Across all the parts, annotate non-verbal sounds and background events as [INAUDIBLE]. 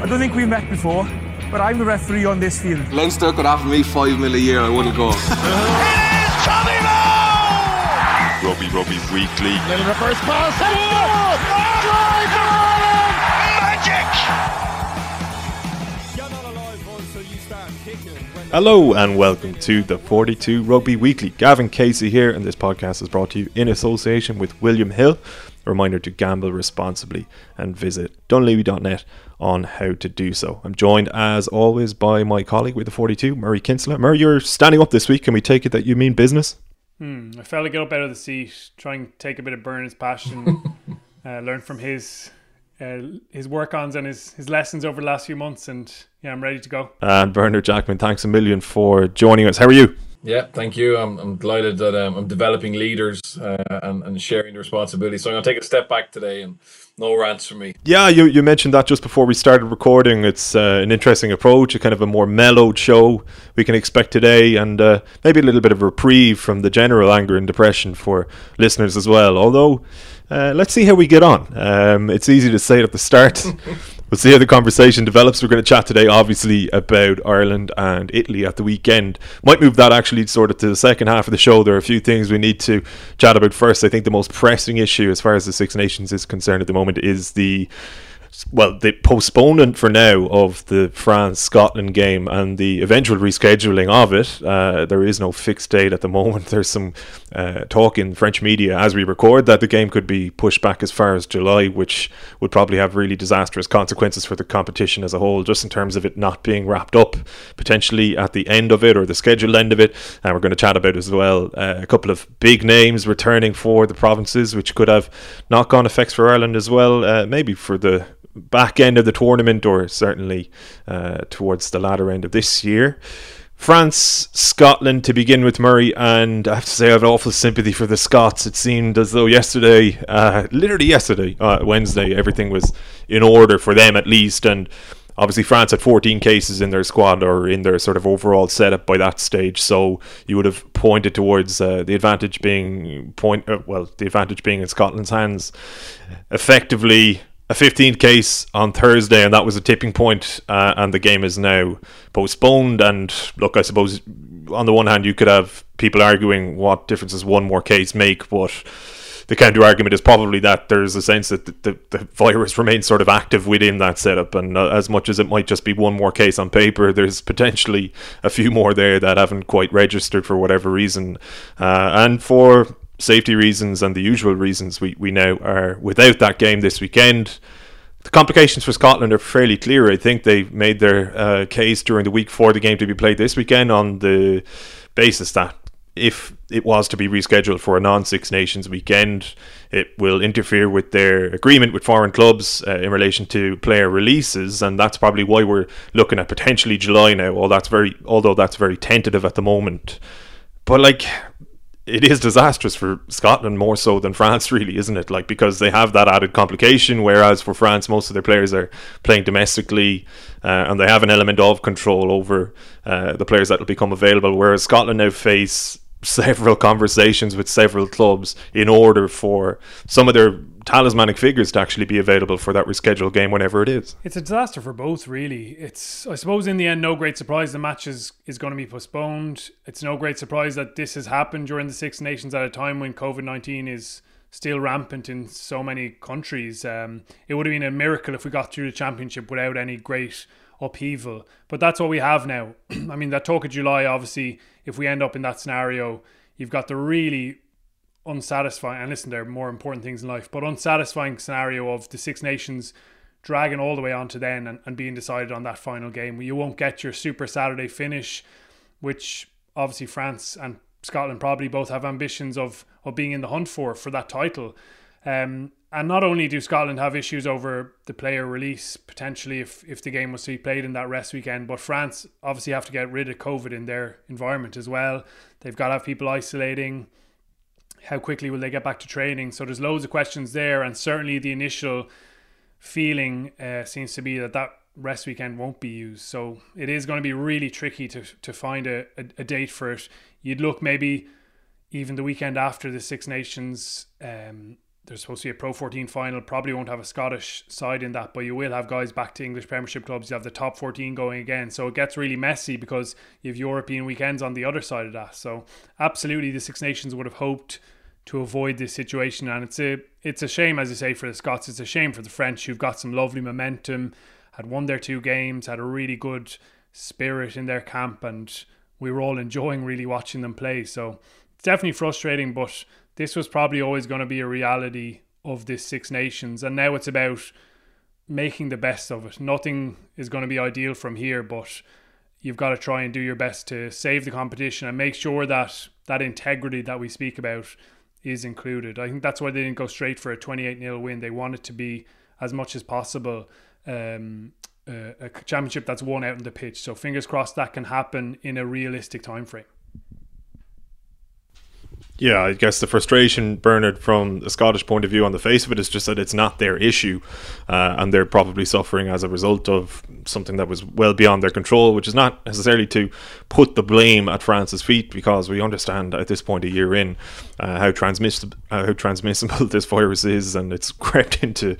I don't think we've met before, but I'm the referee on this field. Leinster could offer me five mil a year, I wouldn't go. [LAUGHS] it is Tommy Moe! Robbie Robbie Weekly. Little reverse pass. Hello and welcome to the 42 Rugby Weekly. Gavan Casey here, and this podcast is brought to you in association with William Hill. A reminder to gamble responsibly and visit dunleavy.net on how to do so. I'm joined as always by my colleague with the 42, Murray Kinsella. Murray, you're standing up this week. Can we take it that you mean business? Hmm, I felt like get up out of the seat, try and take a bit of Bernard's passion, [LAUGHS] uh, learn from his uh, his work ons and his, his lessons over the last few months, and yeah, I'm ready to go. And Bernard Jackman, thanks a million for joining us. How are you? Yeah, thank you. I'm, I'm delighted that um, I'm developing leaders uh, and, and sharing the responsibility. So I'm going to take a step back today and no rants for me. Yeah, you, you mentioned that just before we started recording. It's uh, an interesting approach, a kind of a more mellowed show we can expect today, and uh, maybe a little bit of reprieve from the general anger and depression for listeners as well. Although, uh, let's see how we get on. Um, it's easy to say it at the start. [LAUGHS] we'll see how the conversation develops. We're going to chat today, obviously, about Ireland and Italy at the weekend. Might move that actually sort of to the second half of the show. There are a few things we need to chat about first. I think the most pressing issue, as far as the Six Nations is concerned at the moment, is the well, the postponement for now of the France Scotland game and the eventual rescheduling of it. Uh, there is no fixed date at the [LAUGHS] moment. There's some uh, talk in French media as we record that the game could be pushed back as far as July, which would probably have really disastrous consequences for the competition as a whole, just in terms of it not being wrapped up potentially at the end of it or the scheduled end of it. And we're going to chat about as well uh, a couple of big names returning for the provinces, which could have knock on effects for Ireland as well, uh, maybe for the back end of the tournament or certainly uh, towards the latter end of this year. France, Scotland to begin with, Murray, and I have to say I have an awful sympathy for the Scots. It seemed as though yesterday, uh, literally yesterday, uh, Wednesday, everything was in order for them at least, and obviously France had 14 cases in their squad or in their sort of overall setup by that stage, so you would have pointed towards uh, the advantage being point, uh, well, the advantage being in Scotland's hands. Effectively, a 15 case on Thursday, and that was a tipping point, uh, and the game is now postponed. And look, I suppose on the one hand, you could have people arguing what difference does one more case make, but the counter argument is probably that there's a sense that the, the, the virus remains sort of active within that setup, and uh, as much as it might just be one more case on paper, there's potentially a few more there that haven't quite registered for whatever reason, uh, and for safety reasons and the usual reasons, we, we now are without that game this weekend. The complications for Scotland are fairly clear. I think they made their uh, case during the week for the game to be played this weekend on the basis that if it was to be rescheduled for a non Six Nations weekend, it will interfere with their agreement with foreign clubs uh, in relation to player releases, and that's probably why we're looking at potentially July now. Although that's very, although that's very tentative at the moment. But like it is disastrous for Scotland more so than France, really, isn't it? Like because they have that added complication, whereas for France, most of their players are playing domestically, uh, and they have an element of control over uh, the players that will become available. Whereas Scotland now face [LAUGHS] several conversations with several clubs in order for some of their talismanic figures to actually be available for that rescheduled game whenever it is. It's a disaster for both, really. It's, I suppose, in the end, no great surprise the match is, is going to be postponed. It's no great surprise that this has happened during the Six Nations at a time when COVID 19 is still rampant in so many countries. Um, it would have been a miracle if we got through the championship without any great upheaval. But that's what we have now. [CLEARS THROAT] I mean, that talk of July, obviously, if we end up in that scenario, you've got the really unsatisfying, and listen, there are more important things in life, but unsatisfying scenario of the Six Nations dragging all the way on to then and, and being decided on that final game. You won't get your Super Saturday finish, which obviously France and Scotland probably both have ambitions of of being in the hunt for for that title. Um, and not only do Scotland have issues over the player release potentially if, if the game was to be played in that rest weekend, but France obviously have to get rid of COVID in their environment as well. They've got to have people isolating how quickly will they get back to training? So there's loads of questions there, and certainly the initial feeling uh, seems to be that that rest weekend won't be used. So it is going to be really tricky to to find a, a, a date for it. You'd look maybe even the weekend after the Six Nations. Um, there's supposed to be a Pro 14 final. Probably won't have a Scottish side in that, but you will have guys back to English Premiership clubs. You have the top 14 going again. So it gets really messy because you have European weekends on the other side of that. So absolutely, the Six Nations would have hoped to avoid this situation. And it's a it's a shame, as you say, for the Scots. It's a shame for the French, who've got some lovely momentum, had won their two games, had a really good spirit in their camp, and we were all enjoying really watching them play. So it's definitely frustrating, but this was probably always going to be a reality of this Six Nations, and now it's about making the best of it. Nothing is going to be ideal from here, but you've got to try and do your best to save the competition and make sure that that integrity that we speak about is included. I think that's why they didn't go straight for a 28 0 win. They want it to be as much as possible um, a, a championship that's won out on the pitch. So fingers crossed that can happen in a realistic time frame. Yeah, I guess the frustration, Bernard, from a Scottish point of view on the face of it is just that it's not their issue. Uh, and they're probably suffering as a result of something that was well beyond their control, which is not necessarily to put the blame at France's feet, because we understand at this point a year in uh, how, transmissible, uh, how transmissible [LAUGHS] this virus is, and it's [LAUGHS] crept into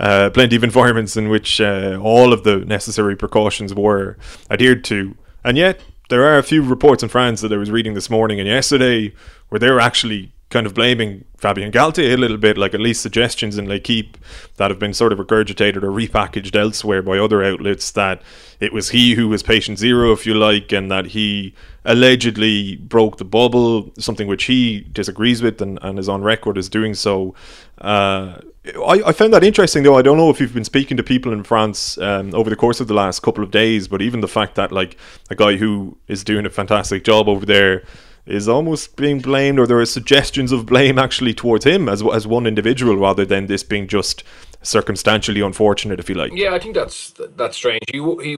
uh, plenty of environments in which uh, all of the necessary precautions were adhered to. And yet, there are a few reports in France that I was reading this morning and yesterday where they're actually kind of blaming Fabien Galthié a little bit, like at least suggestions in L'Equipe that have been sort of regurgitated or repackaged elsewhere by other outlets that it was he who was patient zero, if you like, and that he allegedly broke the bubble, something which he disagrees with and, and is on record as doing so. Uh, I, I found that interesting, though. I don't know if you've been speaking to people in France um, over the course of the last couple of days, but even the fact that, like, a guy who is doing a fantastic job over there is almost being blamed, or there are suggestions of blame actually towards him as as one individual, rather than this being just circumstantially unfortunate, if you like. Yeah, I think that's that's strange. He he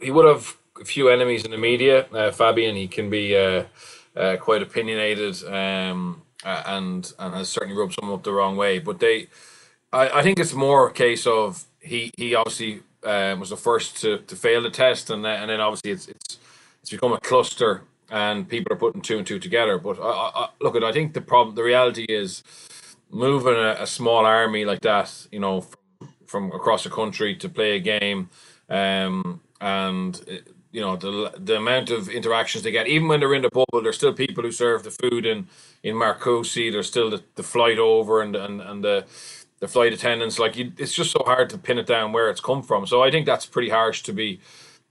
he would have a few enemies in the media. Uh, Fabien, he can be uh, uh, quite opinionated, um, and and has certainly rubbed some up the wrong way. But they I, I think it's more a case of he he obviously um, was the first to, to fail the test, and and then obviously it's it's it's become a cluster, and people are putting two and two together. But I, I, look, at I think the problem, the reality is moving a, a small army like that, you know, from, from across the country to play a game, um, and you know the the amount of interactions they get, even when they're in the bubble, there's still people who serve the food in in Marcoussis. There's still the, the flight over and and and the the flight attendants. Like you, it's just so hard to pin it down where it's come from. So I think that's pretty harsh to be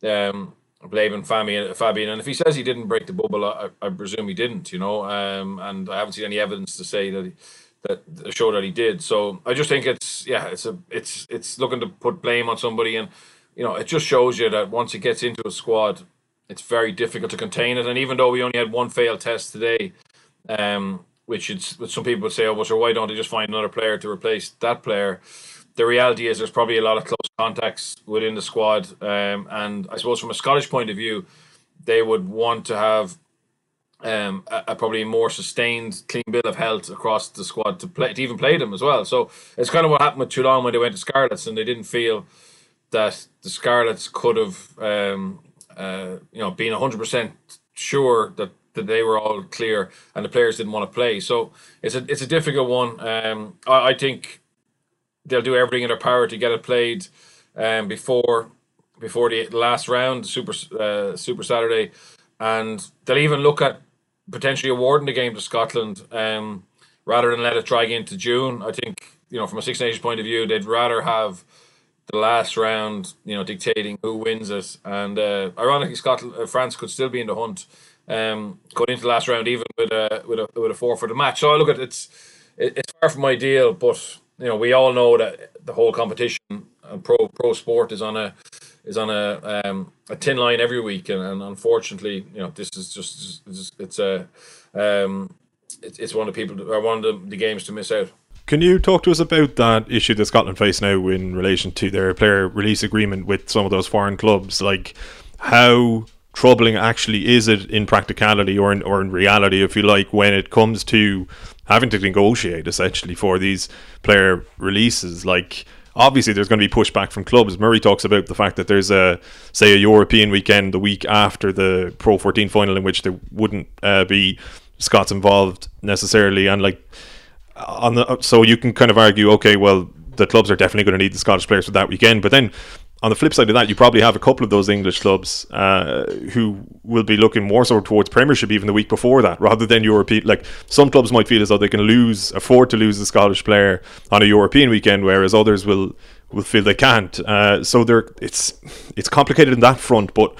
um, blaming Fabian, Fabien. And if he says he didn't break the bubble, I, I presume he didn't. You know, um, and I haven't seen any evidence to say that. He, that show that he did. So I just think it's yeah, it's a it's it's looking to put blame on somebody, and you know it just shows you that once it gets into a squad, it's very difficult to contain it. And even though we only had one failed test today, um, which which some people would say, oh, well, so why don't they just find another player to replace that player? The reality is there's probably a lot of close contacts within the squad, um, and I suppose from a Scottish point of view, they would want to have um, a, a, probably more sustained clean bill of health across the squad to play to even play them as well. So it's kind of what happened with Toulon when they went to Scarlets and they didn't feel that the Scarlets could have um, uh, you know been hundred percent sure that that they were all clear and the players didn't want to play. So it's a it's a difficult one. Um, I, I think they'll do everything in their power to get it played um, before before the last round, Super uh, Super Saturday, and they'll even look at potentially awarding the game to Scotland um, rather than let it drag into June. I think you know from a Six Nations point of view, they'd rather have the last round, you know, dictating who wins it. And uh, ironically, Scotland, uh, France could still be in the hunt um, going into the last round, even with a with a with a four for the match. So I look at it's it's far from ideal, but you know we all know that the whole competition and pro pro sport is on a is on a um, a thin line every week, and, and unfortunately, you know this is just it's, it's a um, it's, it's one of the people or one of the, the games to miss out. Can you talk to us about that issue that Scotland face now in relation to their player release agreement with some of those foreign clubs? Like how troubling actually is it in practicality or in, or in reality, if you like, when it comes to having to negotiate essentially for these player releases? Like, obviously, there's going to be pushback from clubs. Murray talks about the fact that there's a, say, a European weekend the week after the Pro 14 final in which there wouldn't uh, be Scots involved necessarily, and like on the so you can kind of argue, okay, well, the clubs are definitely going to need the Scottish players for that weekend, but then on the flip side of that, you probably have a couple of those English clubs uh, who will be looking more so towards Premiership even the week before that, rather than European. Like some clubs might feel as though they can lose, afford to lose a Scottish player on a European weekend, whereas others will will feel they can't. Uh, so there, it's it's complicated in that front. But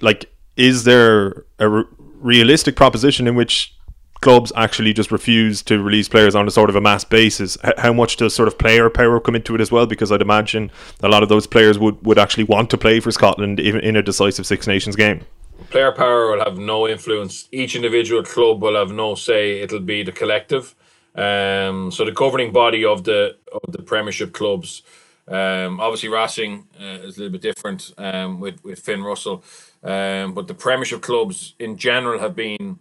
like, is there a re- realistic proposition in which clubs actually just refuse to release players on a sort of a mass basis. How much does sort of player power come into it as well? Because I'd imagine a lot of those players would, would actually want to play for Scotland even in a decisive Six Nations game. Player power will have no influence. Each individual club will have no say. It'll be the collective. Um, so the governing body of the of the Premiership clubs. Um, obviously, Racing uh, is a little bit different um, with with Finn Russell, um, but the Premiership clubs in general have been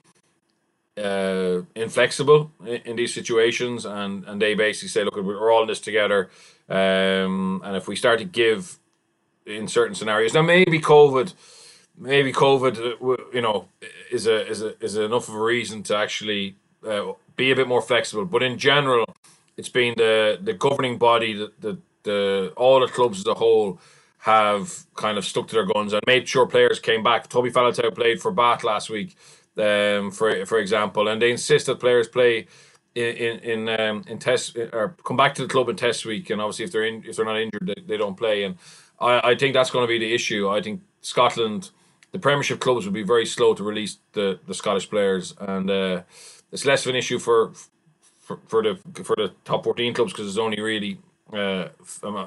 uh, inflexible in, in, these situations, and and they basically say, look, we're all in this together, um, and if we start to give in certain scenarios, now maybe COVID, maybe COVID, uh, you know, is a is a is enough of a reason to actually uh, be a bit more flexible, but in general, it's been the the governing body, the the, the all the clubs as a whole have kind of stuck to their guns and made sure players came back. Toby Faletau played for Bath last week um, for for example, and they insist that players play in in um, in test or come back to the club in test week, and obviously if they're in if they're not injured, they, they don't play. And I, I think that's going to be the issue. I think Scotland, the Premiership clubs will be very slow to release the the Scottish players, and uh, it's less of an issue for for, for the for the top fourteen clubs because it's only really uh,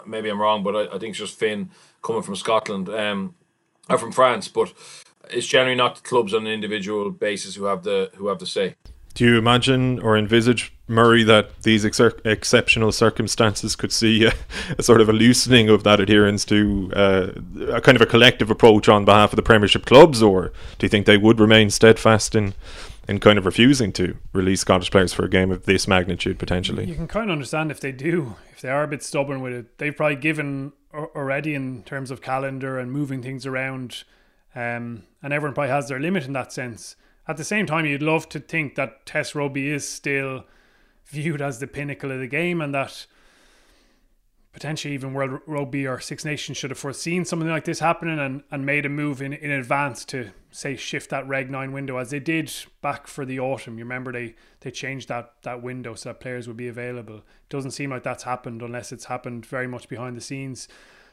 maybe I'm wrong, but I, I think it's just Finn coming from Scotland, um, or from France, but it's generally not the clubs on an individual basis who have the who have the say. Do you imagine or envisage Murray that these ex- exceptional circumstances could see a, a, sort of a loosening of that adherence to uh, a kind of a collective approach on behalf of the Premiership clubs, or do you think they would remain steadfast in in kind of refusing to release Scottish players for a game of this magnitude potentially? You can kind of understand if they do, if they are a bit stubborn with it. They've probably given already in terms of calendar and moving things around um, and everyone probably has their limit in that sense. At the same time, you'd love to think that Test rugby is still viewed as the pinnacle of the game and that potentially even World Rugby or Six Nations should have foreseen something like this happening and, and made a move in, in advance to say shift that Reg 9 window as they did back for the autumn. You remember they, they changed that, that window so that players would be available. It doesn't seem like that's happened unless it's happened very much behind the scenes.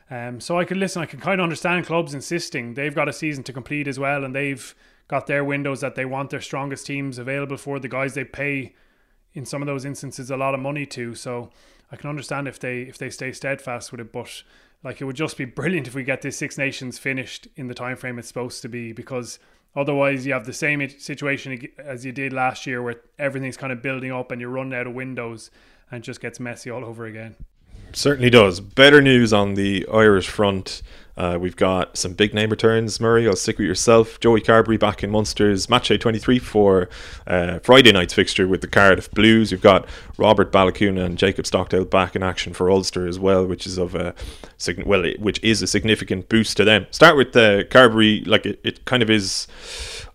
Um, so I could listen. I can kind of understand clubs insisting they've got a season to complete as well, and they've got their windows that they want their strongest teams available for the guys they pay. In some of those instances, a lot of money to. So I can understand if they if they stay steadfast with it, but like it would just be [LAUGHS] brilliant if we get this Six Nations finished in the time frame it's supposed to be, because otherwise you have the same situation as you did last year, where everything's kind of building up and you're running out of windows, and it just gets messy all over again. Certainly does. Better news on the Irish front. Uh, we've got some big name returns, Murray. I'll stick with yourself. Joey Carbery back in Munster's match day 23 for uh, Friday night's fixture with the Cardiff Blues. We've got Robert Baloucoune and Jacob Stockdale back in action for Ulster as well, which is of a well, which is a significant boost to them. Start with uh, Carbery, like it, it kind of is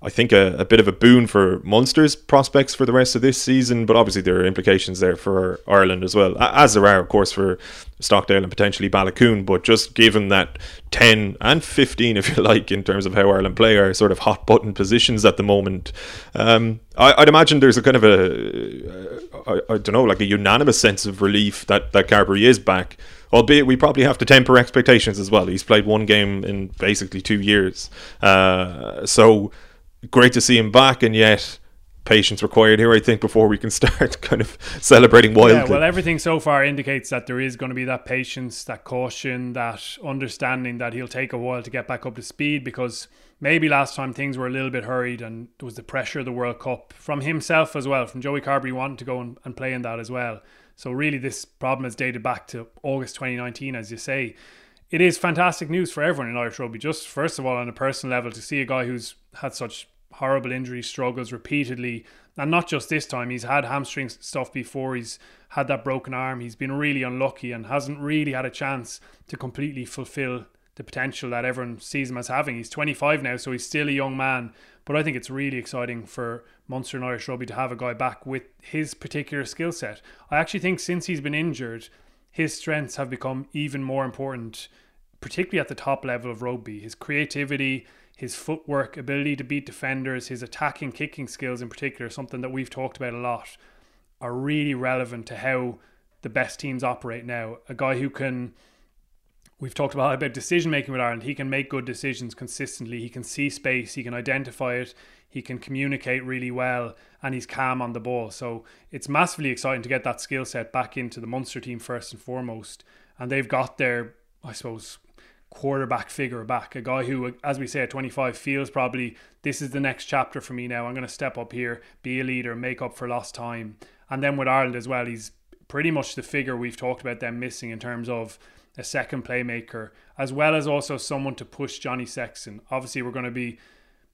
I think a, a, bit of a boon for Munster's prospects for the rest of this season, but obviously there are implications there for Ireland as well, as there are, of course, for Stockdale and potentially Baloucoune. But just given that 10 and 15, if you [LAUGHS] like, in terms of how Ireland play are sort of hot button positions at the moment, um, I, would imagine there's a kind of a, I, don't know, like a unanimous sense of relief that, that Carbery is back albeit we probably have to temper expectations as well. He's played one game in basically two years, uh, so great to see him back, and yet patience required here, I think, before we can [LAUGHS] start kind of celebrating wildly. Yeah, well, everything so far indicates that there is going to be that patience, that caution, that understanding that he'll take a while to get back up to speed because maybe last time things were a little bit hurried and there was the pressure of the World Cup from himself as well, from Joey Carbery wanting to go and, and play in that as well. So really, this problem has dated back to August 2019, as you say. It is fantastic news for everyone in Irish rugby. Just first of all, on a personal level, to see a guy who's had such horrible injury struggles repeatedly, and not just this time. He's had hamstring stuff before. He's had that broken arm. He's been really unlucky and hasn't really had a chance to completely fulfill the potential that everyone sees him as having. He's 25 now, so he's still a young man. But I think it's really exciting for Munster and Irish Rugby to have a guy back with his particular skill set. I actually think since he's been injured, his strengths have become even more important, particularly at the top level of rugby. His creativity, his footwork, ability to beat defenders, his attacking kicking skills in particular, something that we've talked about a lot, are really relevant to how the best teams operate now. A guy who can we've talked about about decision making with Ireland. He can make good decisions consistently. He can see space. He can identify it. He can communicate really well, and he's calm on the ball. So it's massively exciting to get that skill set back into the Munster team first and foremost. And they've got their, I suppose, quarterback figure back. A guy who, as we say, at 25, feels probably this is the next chapter for me now. I'm going to step up here, be a leader, make up for lost time. And then with Ireland as well, he's pretty much the figure we've talked about them missing in terms of a second playmaker, as well as also someone to push Johnny Sexton. Obviously, we're going to be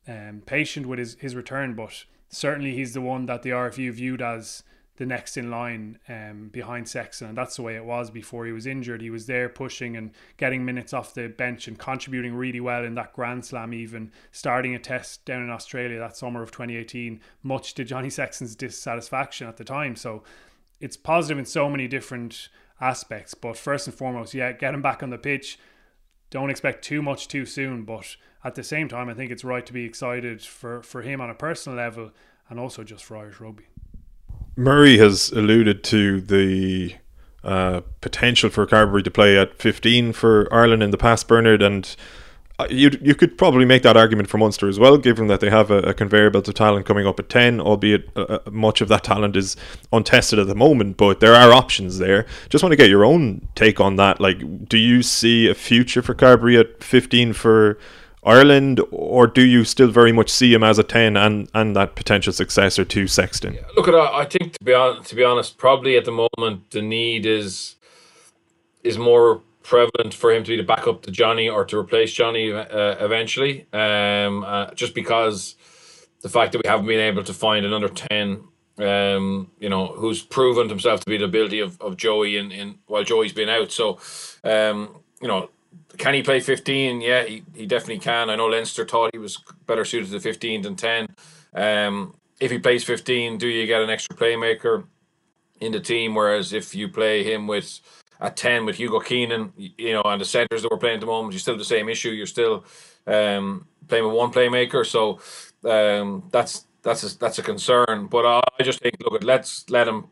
um, patient with his, his return, but certainly he's the one that the RFU viewed as the next in line um, behind Sexton, and that's the way it was before he was injured. He was there pushing and getting minutes off the bench and contributing really well in that Grand Slam, even starting a test down in Australia that summer of 2018, much to Johnny [LAUGHS] Sexton's dissatisfaction at the time. So it's positive in so many different aspects. But first and foremost, yeah, get him back on the pitch. Don't expect too much too soon, but at the same time, I think it's right to be excited for, for him on a personal level and also just for Irish rugby. Murray has alluded to the uh, potential for Carbery to play at 15 for Ireland in the past, Bernard, and uh, you you could probably make that argument for Munster as well, given that they have a, a conveyor belt of talent coming up at ten, albeit uh, uh, much of that talent is untested at the moment. But there are options there. Just want to get your own take on that. Like, do you see a future for Carbery at fifteen for Ireland, or do you still very much see him as a ten and and that potential successor to Sexton? Yeah, look at I think to be to be honest, probably at the moment the need is is more prevalent for him to be the backup to Johnny or to replace Johnny uh, eventually. Um, uh, just because the fact that we haven't been able to find another ten, um, you know, who's proven himself to be the ability of, of Joey in, in while Joey's been out. So, um, you know, can he play fifteen? Yeah, he, he definitely can. I know Leinster thought he was better suited to fifteen than ten. Um, if he plays fifteen, do you get an extra playmaker in the team? Whereas if you play him with at 10 with Hugo Keenan, you know, and the centres that we're playing at the moment, you're still the same issue. You're still um, playing with one playmaker. So um, that's that's a, that's a concern. But I just think, look, at let's let him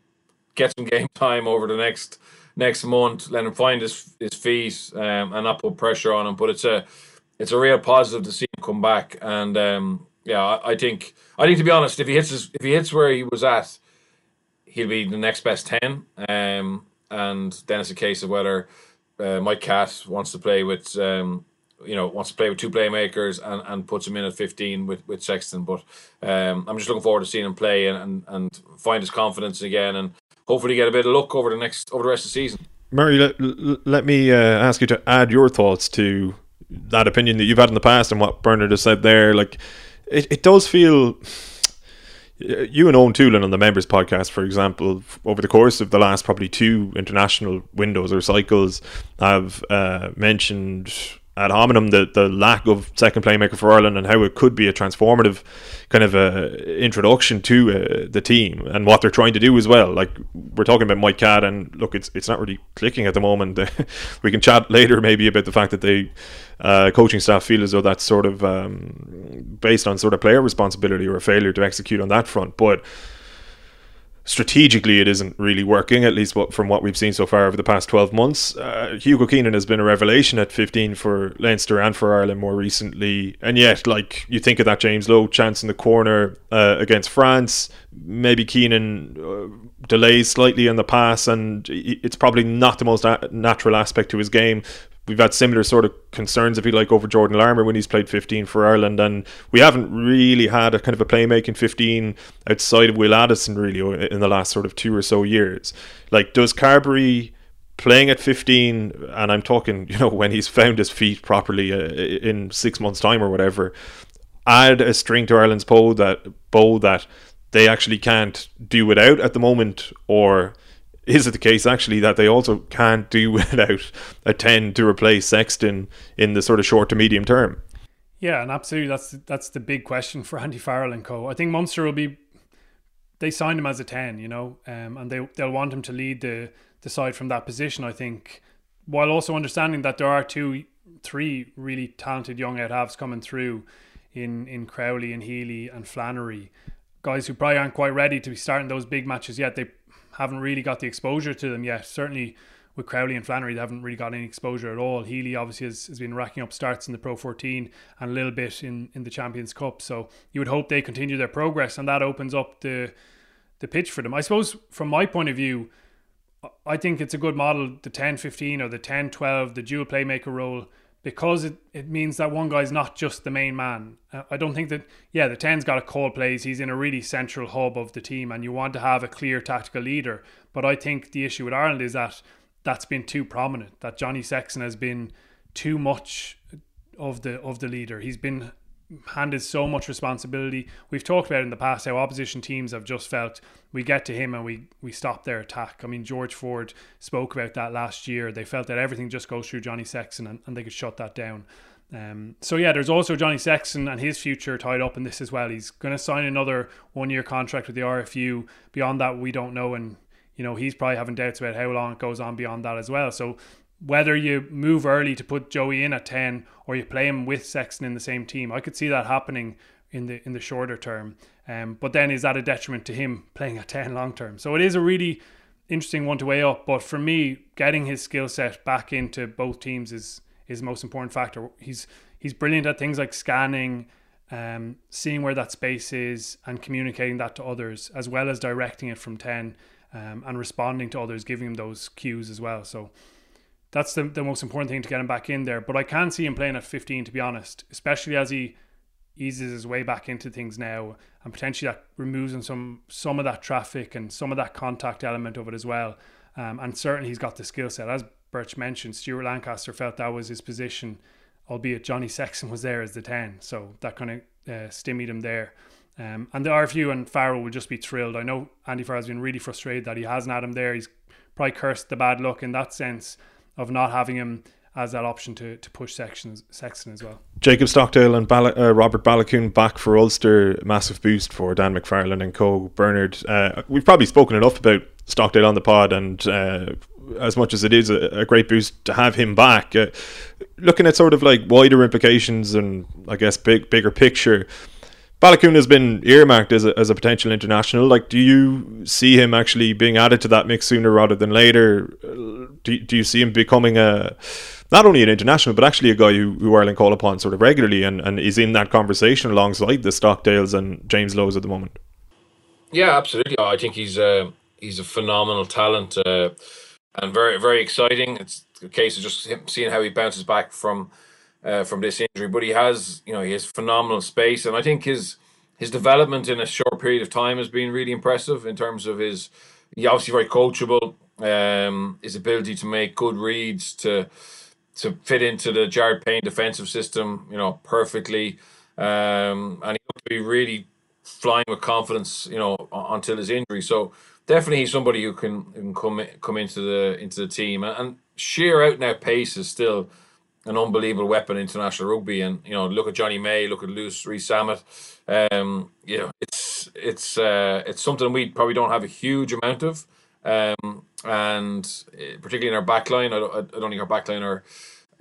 get some [LAUGHS] game time over the next next month. Let him find his his feet um, and not put pressure on him. But it's a it's a real positive to see him come back. And um, yeah, I, I think I think to be honest, if he hits his, if he hits where he was at, he'll be the next best ten. Um, and then it's a case of whether uh, Mike Catt wants to play with um, you know wants to play with two playmakers and, and puts him in at 15 with, with Sexton but um, I'm just looking forward to seeing him play and, and, and find his confidence again and hopefully get a bit of luck over the next over the rest of the season. Murray let, let me uh, ask you to add your thoughts to that opinion that you've had in the past and what Bernard has said there. Like it, it does feel you and Eoin Toolan on the members podcast, for example, over the course of the last probably two international windows or cycles, have uh, mentioned ad hominem the, the lack of second playmaker for Ireland and how it could be a transformative kind of a introduction to uh, the team and what they're trying to do as well. Like we're talking about Mike Catt and look, it's it's not really clicking at the moment. [LAUGHS] we can chat later maybe about the fact that they uh, coaching staff feel as though that's sort of um, based on sort of player responsibility or a failure to execute on that front, but strategically it isn't really working, at least what, from what we've seen so far over the past 12 months. Uh, Hugo Keenan has been a revelation at 15 for Leinster and for Ireland more recently. And yet, like, you think of that James Lowe chance in the corner uh, against France, maybe Keenan uh, delays slightly in the pass, and it's probably not the most a- natural aspect to his game we've had similar sort of concerns, if you like, over Jordan Larmour when he's played 15 for Ireland, and we haven't really had a kind of a playmaking 15 outside of Will Addison really in the last sort of two or so years. Like, does Carbery playing at 15, and I'm talking, [LAUGHS] you know, when he's found his feet properly uh, in six months' time or whatever, add a string to Ireland's bow that bow that they actually can't do without at the moment, or is it the case actually that they also can't do [LAUGHS] without a 10 to replace Sexton in the sort of short to medium term? Yeah, and absolutely, that's that's the big question for [LAUGHS] Andy Farrell and co. I think Munster will be. They signed him as a ten, you know, um, and they they'll want him to lead the the side from that position. I think, while also understanding that there are two, three really talented young out halves coming through, in in Crowley and Healy and Flannery, guys who probably aren't quite ready to be starting those big matches yet. They haven't really got the exposure to them yet. Certainly with Crowley and Flannery, they haven't really got any exposure at all. Healy obviously has, has been racking up starts in the Pro 14 and a little bit in, in the Champions Cup. So you would hope they continue their progress and that opens up the the pitch for them. I suppose from my point of view, I think it's a good model, the 10 15 or the 10 12, the dual playmaker role, because it, it means that one guy's not just the main man. Uh, I don't think that, yeah, the 10's got a call plays. He's in a really central hub of the team, and you want to have a clear tactical leader. But I think the issue with Ireland is that that's been too prominent. That Johnny Sexton has been too much of the of the leader. He's been handed so much responsibility. We've talked about in the past how opposition teams have just felt we get to him and we we stop their attack. I mean George Ford spoke about that last year. They felt that everything just goes through Johnny Sexton and, and they could shut that down. Um, so yeah, there's also Johnny Sexton and his future tied up in this as well. He's going to sign another one-year contract with the RFU. Beyond that, we don't know, and you know, he's probably having doubts about how long it goes on beyond that as well. So whether you move early to put Joey in at 10 or you play him with Sexton in the same team, I could see that happening in the in the shorter term. Um, but then is that a detriment to him playing at 10 long term? So it is a really interesting one to weigh up. But for me, getting his skill set back into both teams is is the most important factor. He's he's brilliant at things like scanning, um, seeing where that space is, and communicating that to others, as well as directing it from 10 um, and responding to others, giving him those cues as well. So that's the, the most important thing to get him back in there. But I can see him playing at 15, to be honest, especially as he eases his way back into things now and potentially that removes him some some of that traffic and some of that contact element of it as well. Um, and certainly he's got the skill set. As Birch mentioned, Stuart Lancaster felt that was his position, albeit Johnny [LAUGHS] Sexton was there as the 10. So that kind of uh, him there. Um, and the RFU and Farrell will just be thrilled. I know Andy Farrell's been really frustrated that he hasn't had him there. He's probably cursed the bad luck in that sense of not having him as that option to, to push sections, Sexton as well. Jacob Stockdale and uh, Robert Baloucoune back for Ulster, massive boost for Dan McFarland and co. Bernard, uh, we've probably spoken enough about Stockdale on the pod, and uh, as much as it is a, a, great boost to have him back, uh, looking at sort of like wider implications and I guess big bigger picture Baloucoune has been earmarked as a, as a potential international. Like, do you see him actually being added to that mix sooner rather than later? Do, do you see him becoming a not only an international, but actually a guy who, who Ireland call upon sort of regularly and, and is in that conversation alongside the Stockdales and James Lowes at the moment? Yeah, absolutely. I think he's a, he's a phenomenal talent uh, and very very exciting. It's a case of just seeing how he bounces back from uh, from this injury, but he has, you know, he has phenomenal space, and I think his his development in a short period of time has been really impressive in terms of his. He obviously very coachable. Um, his ability to make good reads to to fit into the Jared Payne defensive system, you know, perfectly, um, and he looked to be really flying with confidence, you know, until his injury. So definitely he's somebody who can, who can come come into the into the team and sheer out now pace is still an unbelievable weapon in international rugby. And you know, look at Jonny May, look at Louis Rees-Zammit. Um, you know, it's it's uh, it's something we probably don't have a huge amount of, um, and eh, particularly in our backline, I don't, I don't think our backline are,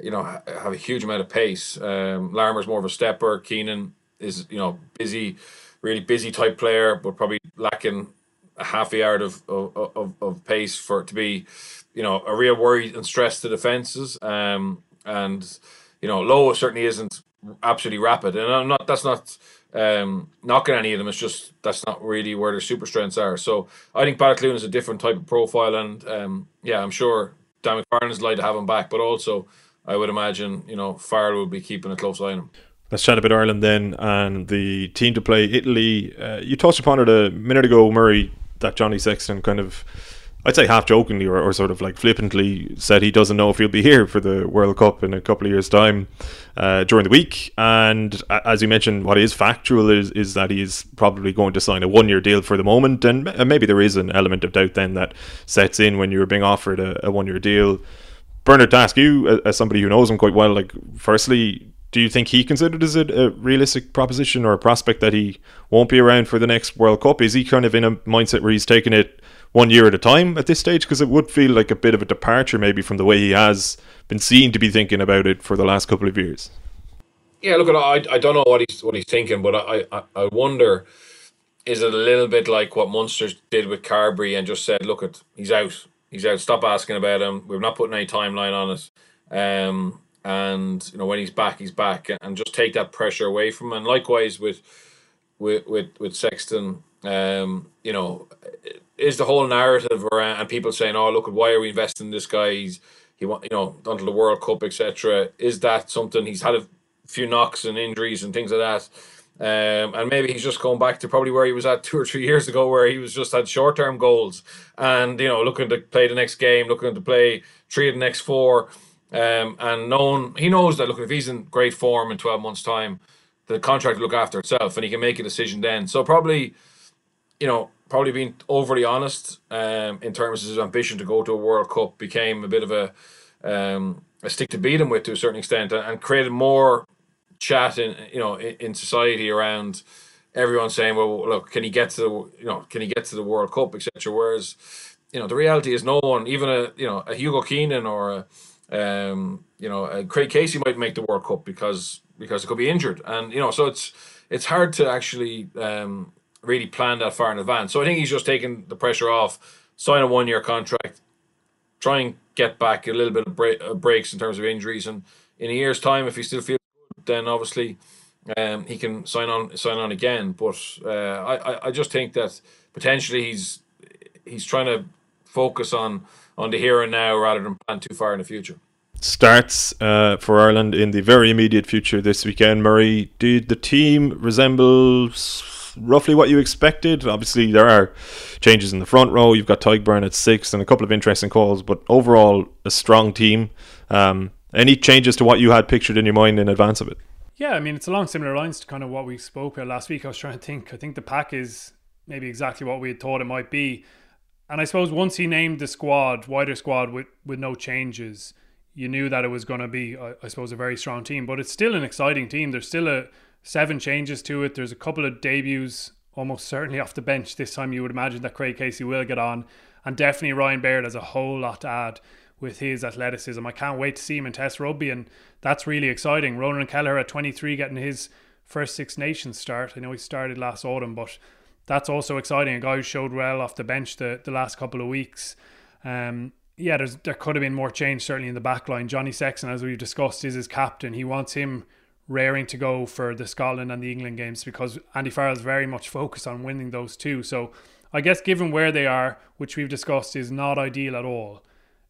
you know, have a huge amount of pace. Um, Larmour's more of a stepper. Keenan is you know busy, really busy type player, but probably lacking a half a yard of of, of, of pace for it to be, you know, a real worry and stress to defenses. Um, and you know, Lowe certainly isn't absolutely rapid, and I'm not. That's not um, knocking any of them. It's just that's not really where their super strengths are. So I think Baloucoune is a different type of profile, and um, yeah, I'm sure Dan McFarland's like to have him back, but also I would imagine you know Farrell will be keeping a close eye on him. Let's chat about Ireland then and the team to play Italy. Uh, you touched upon it a minute ago, Murray, that Johnny Sexton kind of I'd say half jokingly or, or, sort of like flippantly said he doesn't know if he'll be here for the World Cup in a couple of years' time uh, during the week. And as you mentioned, what is factual is, is that he's probably going to sign a one year deal for the moment. And maybe there is an element of doubt then that sets in when you're being offered a, a one year deal. Bernard, to ask you, as somebody who knows him quite well, like, firstly, do you think he considered as a, a, realistic proposition or a prospect that he won't be around for the next World Cup? Is he kind of in a mindset where he's taking it one year at a time at this stage? Because it would feel like a bit of a departure, maybe, from the way he has been seen to be thinking about it for the last couple of years. Yeah, look, I I don't know what he's what he's thinking, but I I, I wonder is it a little bit like what Munster did with Carbery and just said, look, at he's out, he's out. Stop asking about him. We're not putting any timeline on it. Um, and you know when he's back, he's back, and just take that pressure away from him. And likewise with with with, with Sexton, um, you know, is the whole narrative around and people saying, "Oh, look, why are we investing in this guy? He's he want you know until the World Cup, etc." Is that something he's had a few knocks and injuries and things like that? Um, and maybe he's just going back to probably where he was at two or three [LAUGHS] years ago, where he was just had short term goals and you know looking to play the next game, looking to play three of the next four. Um, and known he knows that look if he's in great form in 12 months time the contract will look after itself and he can make a decision then so probably you know probably being overly honest um, in terms of his ambition to go to a world cup became a bit of a um, a stick to beat him with to a certain extent and, created more chat in you know in, in society around everyone saying well look can he get to the you know can he get to the world cup? etc whereas you know the reality is no one even a you know a hugo keenan or a um, you know, uh, Craig Casey might make the World Cup because because it could be injured, and you know, so it's it's hard to actually um, really plan that far in advance. So I think he's just taking the pressure off, sign a one year contract, try and get back a little bit of break, uh, breaks in terms of injuries, and in a year's time, if he still feels good, then obviously um, he can sign on sign on again. But uh, I I just think that potentially he's he's trying to focus on on the here and now rather than plan too far in the future. Starts uh, for Ireland in the very immediate future this weekend. Murray, did the team resemble roughly what you expected? Obviously, there are changes in the front row. You've got Tadhg at six and a couple of interesting calls, but overall, a strong team. Um, any changes to what you had pictured in your mind in advance of it? Yeah, I mean, it's along similar lines to kind of what we spoke about last week. I was trying to think. I think the pack is maybe exactly what we had thought it might be. And I suppose once he named the squad, wider squad with, with no changes, you knew that it was going to be, I, I suppose, a very strong team. But it's still an exciting team. There's still a seven changes to it. There's a couple of debuts, almost certainly off the bench this time. You would imagine that Craig Casey will get on, and definitely Ryan Baird has a whole lot to add with his athleticism. I can't wait to see him in Test rugby, and that's really exciting. Ronan Kelleher at 23 getting his first Six Nations start. I know he started last autumn, but that's also exciting. A guy who showed well off the bench the, the last couple of weeks. Um, yeah, there could have been more change certainly in the back line. Johnny Sexton, as we've discussed, is his captain. He wants him raring to go for the Scotland and the England games because Andy Farrell is very much focused on winning those two. So I guess given where they are, which we've discussed is not ideal at all,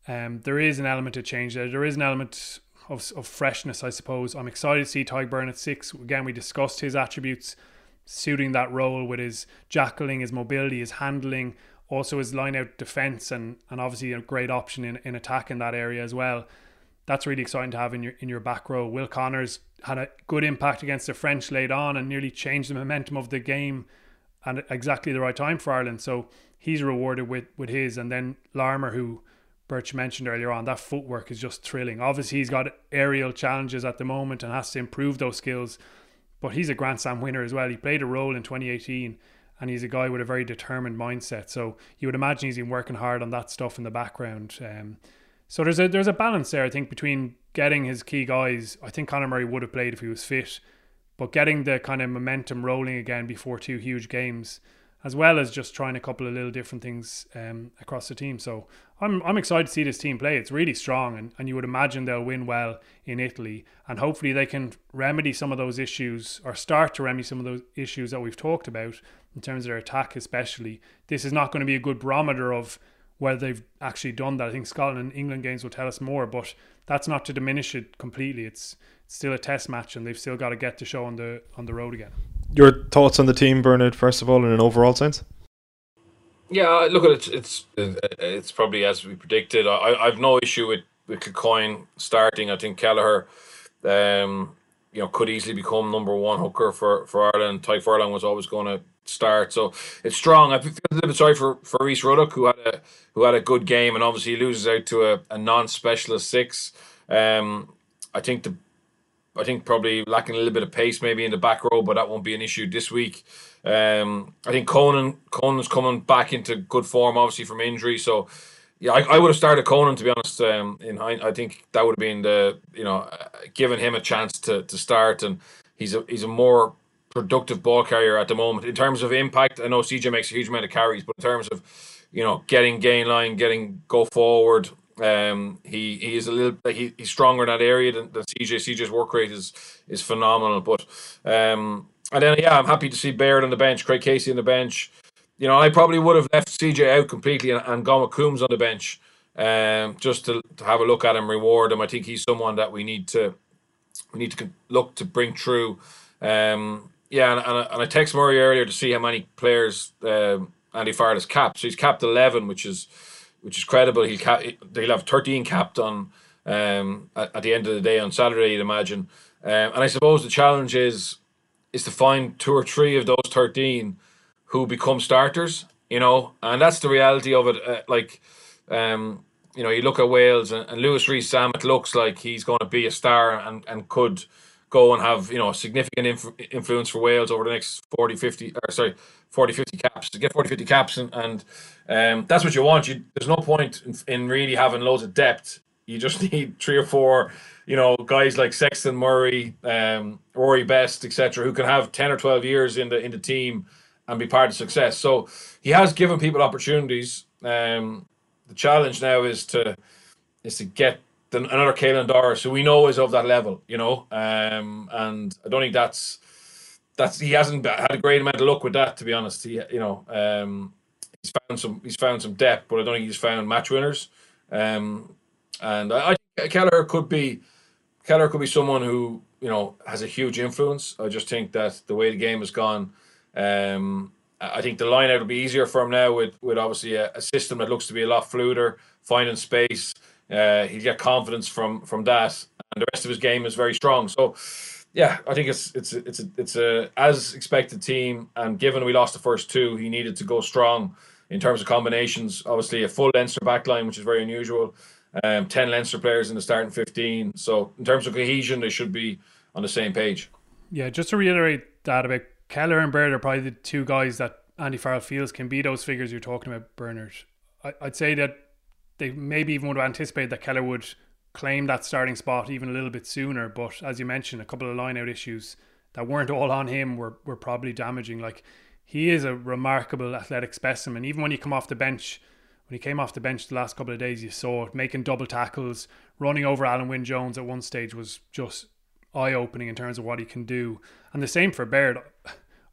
um, there is an element of change there. There is an element of, of freshness, I suppose. I'm excited to see Tadhg Beirne at six. Again, we discussed his attributes suiting that role with his jackling, his mobility, his handling, also his line out defense, and and obviously a great option in, in attack in that area as well. That's really exciting to have in your in your back row. Will Connors had a good impact against the French late on and nearly changed the momentum of the game and exactly the right time for Ireland. So he's rewarded with with his, and then Larmour who. Birch mentioned earlier on that footwork is just thrilling. Obviously, he's got aerial challenges at the moment and has to improve those skills but he's a Grand Slam winner as well. He played a role in 2018 and he's a guy with a very determined mindset. So you would imagine he's been working hard on that stuff in the background. Um, so there's a there's a balance there, I think, between getting his key guys. I think Conor Murray would have played if he was fit, but getting the kind of momentum rolling again before two huge games as well as just trying a couple of little different things um, across the team. So I'm I'm excited to see this team play. It's really strong, and, and you would imagine they'll win well in Italy, and hopefully they can remedy some of those issues or start to remedy some of those issues that we've talked about in terms of their attack, especially. This is not going to be a good barometer of whether they've actually done that. I think Scotland and England games will tell us more, but that's not to diminish it completely. It's, it's still a test match, and they've still got to get the show on the on the road again your thoughts on the team, Bernard, first of all, in an overall sense? Yeah, look at it. It's it's probably as we predicted. I I've no issue with with Kilcoyne starting. I think Kelleher, um, you know, could easily become number one hooker for for Ireland. Tadhg Furlong was always going to start, so it's strong. I feel a little bit sorry for for Rhys Ruddock, who had a who had a good game, and obviously he loses out to a, a non-specialist six. Um, I think the I think probably lacking a little bit of pace maybe in the back row, but that won't be an issue this week. Um, I think Conan Conan's coming back into good form, obviously from injury. So yeah, I, I would have started Conan to be honest. Um, in I think that would have been the you know uh, giving him a chance to to start, and he's a he's a more productive ball carrier at the moment in terms of impact. I know CJ makes a huge amount of carries, but in terms of you know getting gain line, getting go forward, um, he he is a little he, he's stronger in that area than, than CJ. CJ's work rate is is phenomenal. But um, and then yeah, I'm happy to see Baird on the bench, Craig Casey on the bench. You know, I probably would have left CJ out completely and, and gone with Coombes on the bench, um, just to, to have a look at him, reward him. I think he's someone that we need to we need to look to bring through. Um, yeah, and, and, and I text Murray earlier to see how many players um, Andy Farrell has capped. So he's capped eleven, which is which is credible. He'll cap, he'll have thirteen capped on um, at, at, the end of the day on Saturday, you'd imagine. Um, and I suppose the challenge is is to find two or three of those thirteen who become starters. You know, and that's the reality of it. Uh, like, um, you know, you look at Wales and, and Louis Rees-Zammit looks like he's going to be a star and and could go and have you know significant inf- influence for Wales over the next 40 50 or sorry 40 50 caps to get 40 50 caps and, and um, that's what you want. You there's no point in, in, really having loads of depth. You just [LAUGHS] need three or four you know guys like Sexton Murray um, Rory Best etc who can have 10 or 12 years in the in the team and be part of success. So he has given people opportunities. Um, the challenge now is to is to get than another Caelan Doris, who we know is of that level, you know. Um, and I don't think that's that's he hasn't had a great amount of luck with that, to be honest. He, you know, um, he's found some he's found some depth, but I don't think he's found match winners. Um, and I, I Kelleher could be Kelleher could be someone who you know has a huge influence. I just think that the way the game has gone. Um, I think the line out will be easier for him now with with obviously a, a system that looks to be a lot fluider, finding space, uh, he'll get confidence from from that, and the rest of his game is very strong. So, yeah, I think it's it's it's a, it's a as expected team. And given we lost the first two, he needed to go strong in terms of combinations. Obviously, a full Leinster backline, which is very unusual. Um, ten Leinster players in the starting fifteen. So, in terms of cohesion, they should be on the same page. Yeah, just to reiterate that about Kelleher and Baird are probably the two guys that Andy Farrell feels can be those figures you're talking about, Bernard. I, I'd say that they maybe even would have anticipated that Kelleher would claim that starting spot even a little bit sooner. But as you mentioned, a couple of line out issues that weren't all on him were, were probably damaging. Like he is a remarkable athletic specimen. Even when you come off the bench, when he came off the bench the last couple of days, you saw it, making double tackles, running over Alun Wyn Jones at one stage was just eye opening in terms of what he can do. And the same for Baird.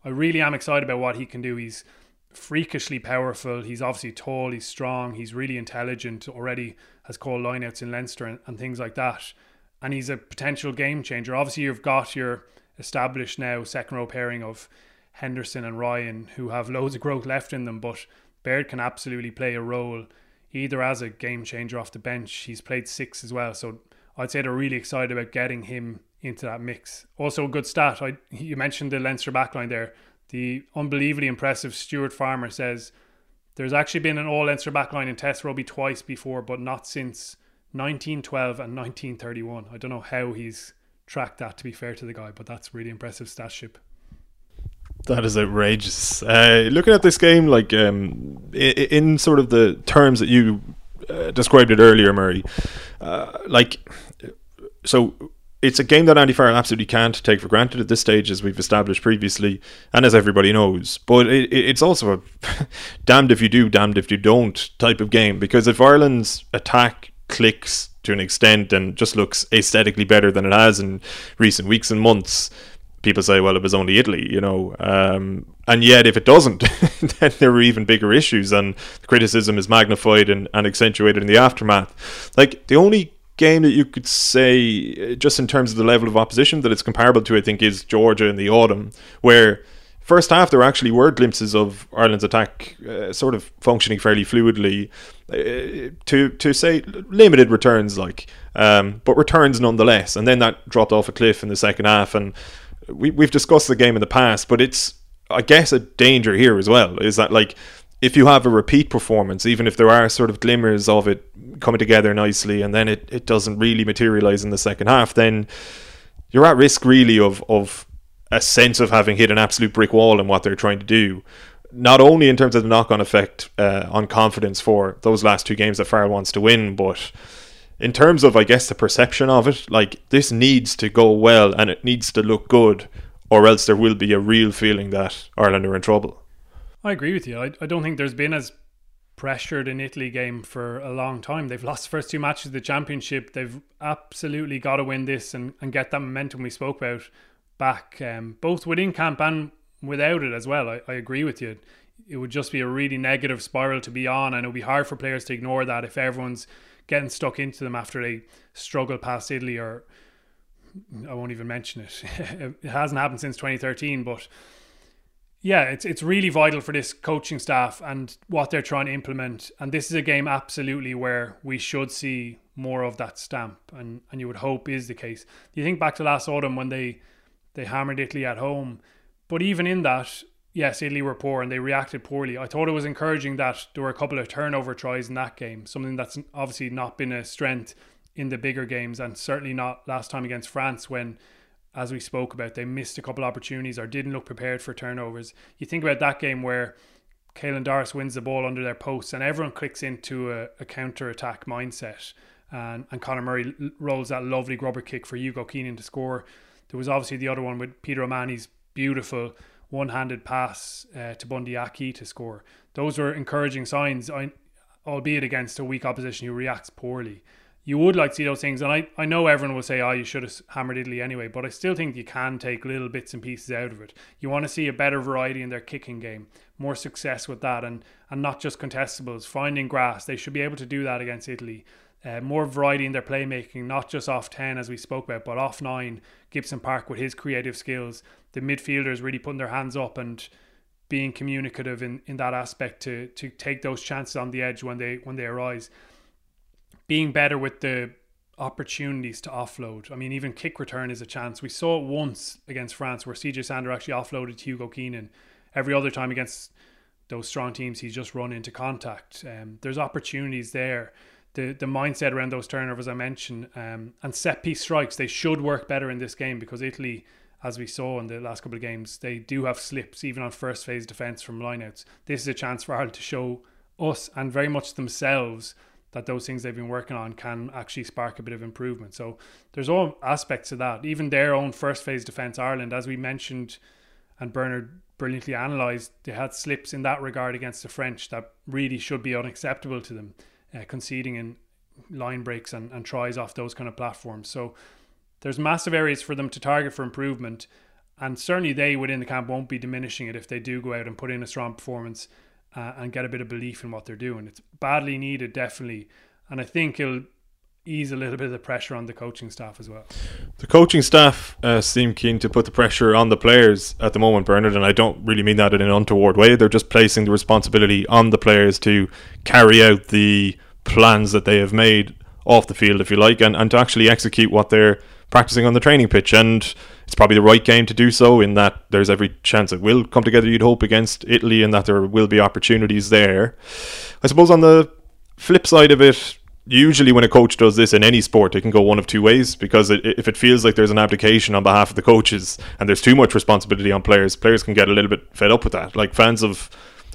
I really am excited about what he can do. He's freakishly powerful. He's obviously tall, he's strong, he's really intelligent, already has called lineouts in Leinster and, and things like that. And he's a potential game changer. Obviously, you've got your established now second row pairing of Henderson and Ryan, who have loads of growth left in them, but Baird can absolutely play a role either as a game changer off the bench. He's played six as well, so I'd say they're really excited about getting him into that mix. Also, a good stat. I, you mentioned the Leinster backline there. The unbelievably impressive Stuart Farmer says there's actually been an all Leinster backline in Test rugby twice before, but not since 1912 and 1931. I don't know how he's tracked that, to be fair to the guy, but that's really impressive statship. That is outrageous. Uh, looking at this game, like um, in, in, sort of the terms that you uh, described it earlier, Murray, uh, like so it's a game that Andy Farrell absolutely can't take for granted at this stage, as we've established previously, and as everybody knows. But it, it's also a [LAUGHS] damned if you do, damned if you don't type of game because if Ireland's attack clicks to an extent and just looks aesthetically better than it has in recent weeks and months, people say, well, it was only Italy, you know. Um, and yet, if it doesn't, [LAUGHS] then there are even bigger issues, and the criticism is magnified and, and accentuated in the aftermath. Like, the only game that you could say, uh, just in terms of the level of opposition, that it's comparable to, I think, is Georgia in the autumn, where first half there actually were glimpses of Ireland's attack uh, sort of functioning fairly fluidly. Uh, to to say limited returns, like, um, but returns nonetheless. And then that dropped off a cliff in the second half. And we we've discussed the game in the past, but it's I guess a danger here as well is that like if you have a repeat performance, even if there are sort of glimmers of it coming together nicely, and then it, it doesn't really materialize in the second half, then you're at risk really of of a sense of having hit an absolute brick wall in what they're trying to do. Not only in terms of the knock on effect uh, on confidence for those last two games that Farrell wants to win, but in terms of, I guess, the perception of it, like this needs to go well and it needs to look good, or else there will be a real feeling that Ireland are in trouble. I agree with you. I, I don't think there's been as pressured an Italy game for a long time. They've lost the first two matches of the championship. They've absolutely got to win this and, and get that momentum we spoke about back, um, both within camp and without it as well. I, I agree with you. It would just be a really negative spiral to be on, and it would be hard for players to ignore that if everyone's getting stuck into them after they struggle past Italy or I won't even mention it. [LAUGHS] it hasn't happened since 2013, but yeah, it's it's really vital for this coaching staff and what they're trying to implement. And this is a game absolutely where we should see more of that stamp, and and you would hope is the case. You think back to last autumn when they they hammered Italy at home, but even in that, yes, Italy were poor and they reacted poorly. I thought it was encouraging that there were a couple of turnover tries in that game, something that's obviously not been a strength in the bigger games, and certainly not last time against France when as we spoke about, they missed a couple opportunities or didn't look prepared for turnovers. You think about that game where Caelan Doris wins the ball under their posts and everyone clicks into a, a counter attack mindset. And, and Conor Murray rolls that lovely grubber kick for Hugo Keenan to score. There was obviously the other one with Peter O'Mahony's beautiful one handed pass uh, to Bundee Aki to score. Those were encouraging signs, albeit against a weak opposition who reacts poorly you would like to see those things. And I, I know everyone will say, oh, you should have hammered Italy anyway, but I still think you can take little bits and pieces out of it. You want to see a better variety in their kicking game, more success with that, and, and not just contestables, finding grass. They should be able to do that against Italy. Uh, more variety in their playmaking, not just off 10 as we spoke about, but off 9. Gibson Park with his creative skills. The midfielders really putting their hands up and being communicative in, in that aspect to to take those chances on the edge when they when they arise being better with the opportunities to offload. I mean, even kick return is a chance. We saw it once against France where CJ Stander actually offloaded Hugo Keenan. Every other time against those strong teams, he's just run into contact. Um, there's opportunities there. The the mindset around those turnovers I mentioned um, and set piece strikes they should work better in this game because Italy, as we saw in the last couple of games, they do have slips even on first phase defense from lineouts. This is a chance for Ireland to show us and very much themselves that those things they've been working on can actually spark a bit of improvement. So there's all aspects of that. Even their own first phase defence, Ireland, as we mentioned, and Bernard brilliantly analysed, they had slips in that regard against the French that really should be unacceptable to them, uh, conceding in line breaks and, and tries off those kind of platforms. So there's massive areas for them to target for improvement. And certainly they within the camp won't be diminishing it if they do go out and put in a strong performance uh, and get a bit of belief in what they're doing. It's badly needed, definitely, and I think it'll ease a little bit of the pressure on the coaching staff as well. The coaching staff uh, seem keen to put the pressure on the players at the moment, Bernard, and I don't really mean that in an untoward way. They're just placing the responsibility on the players to carry out the plans that they have made off the field, if you like, and, and to actually execute what they're practicing on the training pitch. And it's probably the right game to do so in that there's every chance it will come together, you'd hope, against Italy and that there will be opportunities there. I suppose on the flip side of it, usually when a coach does this in any sport, it can go one of two ways because it, if it feels like there's an abdication on behalf of the coaches and there's too much responsibility on players, players can get a little bit fed up with that. Like fans of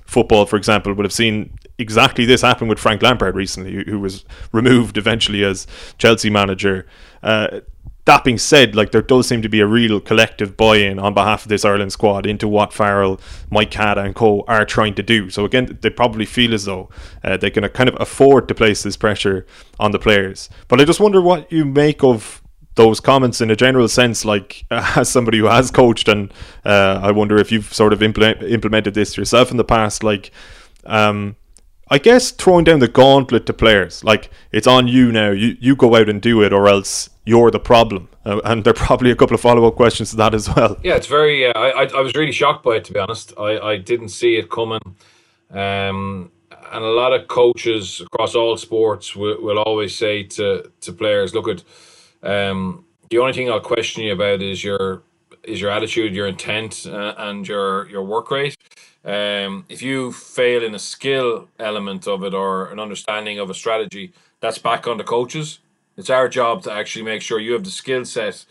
football, for example, would have seen exactly this happen with Frank Lampard recently, who was removed eventually as Chelsea manager. Uh, that being said, like there does seem to be a real collective buy-in on behalf of this Ireland squad into what Farrell, Mike Catt, and co are trying to do. So again, they probably feel as though uh, they can kind of afford to place this pressure on the players. But I just wonder what you make of those comments in a general sense, like [LAUGHS] as somebody who has coached, and uh, I wonder if you've sort of implement, implemented this yourself in the past, like. Um, I guess throwing down the gauntlet to players, like it's on you now. You you go out and do it, or else you're the problem. Uh, and there are probably a couple of follow up questions to that as well. [LAUGHS] Yeah, it's very. Uh, I, I was really shocked by it to be honest. I, I didn't see it coming. Um, and a lot of coaches across all sports will, will always say to to players, "Look at um, the only thing I'll question you about is your is your attitude, your intent, uh, and your your work rate. Um, if you fail in a skill element of it or an understanding of a strategy, that's back on the coaches. It's our job to actually make sure you have the skill set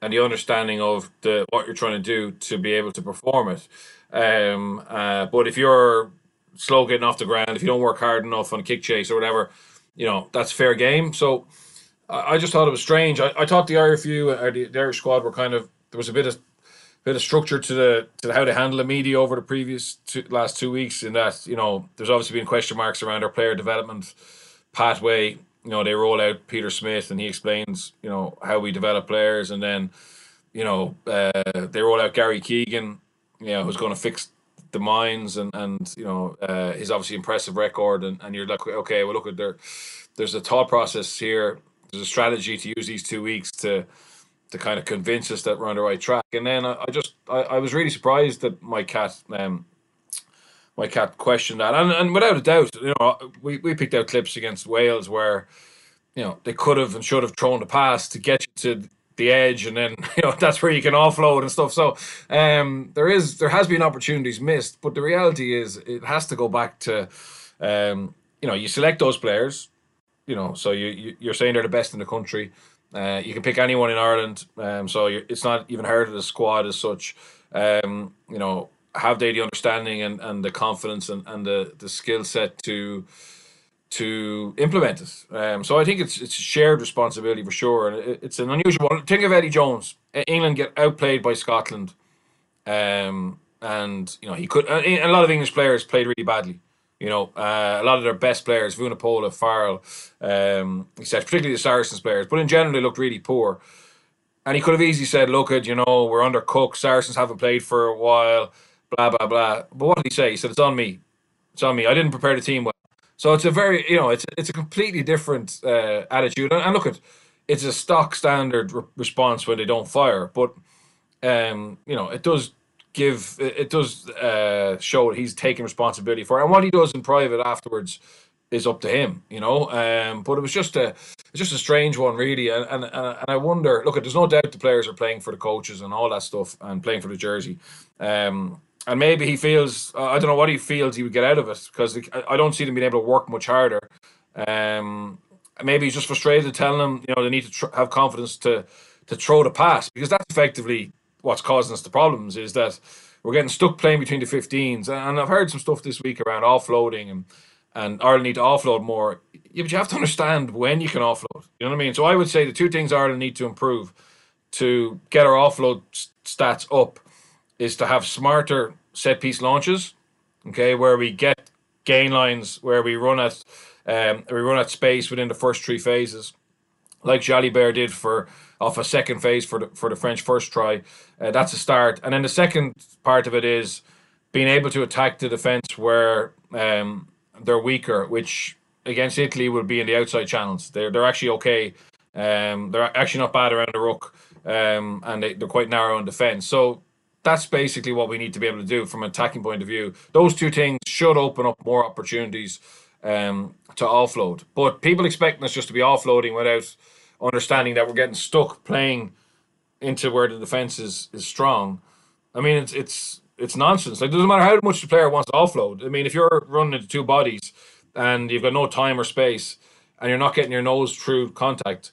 and the understanding of the what you're trying to do to be able to perform it. Um, uh, but if you're slow getting off the ground, if you don't work hard enough on a kick chase or whatever, you know that's fair game. So I, I just thought it was strange. I, I thought the RFU or the, the Irish squad were kind of there was a bit of bit of structure to the to how they handle the media over the previous two, last two weeks. In that you know there's obviously been question marks around our player development pathway. You know they roll out Peter Smith and he explains you know how we develop players, and then you know uh, they roll out Gary Keegan, you know who's going to fix the mines and and you know uh, his obviously impressive record, and, and you're like okay, well look at there, there's a thought process here, there's a strategy to use these two weeks to to kind of convince us that we're on the right track. And then I, I just I, I was really surprised that my cat um Mike Catt questioned that. And and without a doubt, you know, we, we picked out clips against Wales where, you know, they could have and should have thrown the pass to get you to the edge and then [LAUGHS] you know that's where you can offload and stuff. So um there is there has been opportunities missed, but the reality is it has to go back to um you know, you select those players, you know, so you, you you're saying they're the best in the country. Uh, you can pick anyone in Ireland, um, so it's not even hard of the squad as such. Um, you know, have they the understanding and, and the confidence and, and the, the skill set to to implement it? Um, so I think it's it's a shared responsibility for sure, and it, it's an unusual one. Think of Eddie Jones. England get outplayed by Scotland, um, and you know he could. A lot of English players played really badly. You know, uh, a lot of their best players, Vunipola, Farrell, um, etc., particularly the Saracens players, but in general, they looked really poor. And he could have easily said, look, at you know, we're under Cook, Saracens haven't played for a while, blah, blah, blah. But what did he say? He said, it's on me. It's on me. I didn't prepare the team well. So it's a very, you know, it's it's a completely different uh, attitude. And, and look, at it's a stock standard re- response when they don't fire. But, um, you know, it does give it does uh, show that he's taking responsibility for it. and what he does in private afterwards is up to him, you know. Um, but it was just a it's just a strange one, really, and and and I wonder. Look, there's no doubt the players are playing for the coaches and all that stuff, and playing for the jersey. Um, and maybe he feels I don't know what he feels he would get out of it because I don't see them being able to work much harder. Um, maybe he's just frustrated, telling them you know they need to tr- have confidence to to throw the pass because that's effectively what's causing us the problems is that we're getting stuck playing between the 15s. And I've heard some stuff this week around offloading and and Ireland need to offload more. Yeah, but you have to understand when you can offload. You know what I mean? So I would say the two things Ireland need to improve to get our offload stats up is to have smarter set piece launches, okay, where we get gain lines, where we run at um, we run at space within the first three phases, like Jalibert did for off a second phase for the for the French first try. Uh, that's a start, and then the second part of it is being able to attack the defense where um, they're weaker, which against Italy would be in the outside channels. They're they're actually okay. Um, they're actually not bad around the ruck, um, and they, they're quite narrow in defense. So that's basically what we need to be able to do from an attacking point of view. Those two things should open up more opportunities um, to offload. But people expecting us just to be offloading without understanding that we're getting stuck playing into where the defense is is strong. I mean, it's it's it's nonsense. Like, it doesn't matter how much the player wants to offload. I mean, if you're running into two bodies and you've got no time or space, and you're not getting your nose through contact,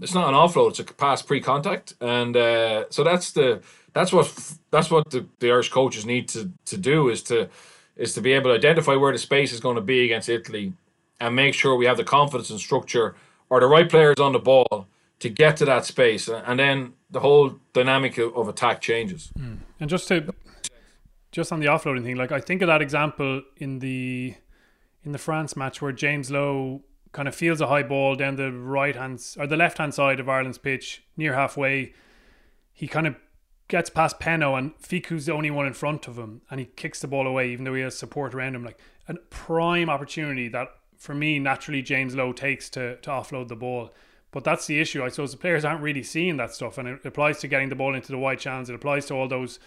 it's not an offload. It's a pass pre-contact, and uh, so that's the that's what that's what the, the Irish coaches need to to do is to is to be able to identify where the space is going to be against Italy, and make sure we have the confidence and structure or the right players on the ball to get to that space, and then the whole dynamic of attack changes. Mm. And just to just on the offloading thing, like I think of that example in the in the France match where James Lowe kind of feels a high ball down the right hand or the left hand side of Ireland's pitch near halfway. He kind of gets past Penaud and Fickou's the only one in front of him and he kicks the ball away even though he has support around him. Like a prime opportunity that for me naturally James Lowe takes to to offload the ball. But that's the issue. I suppose the players aren't really seeing that stuff, and it applies to getting the ball into the wide channels. It applies to all those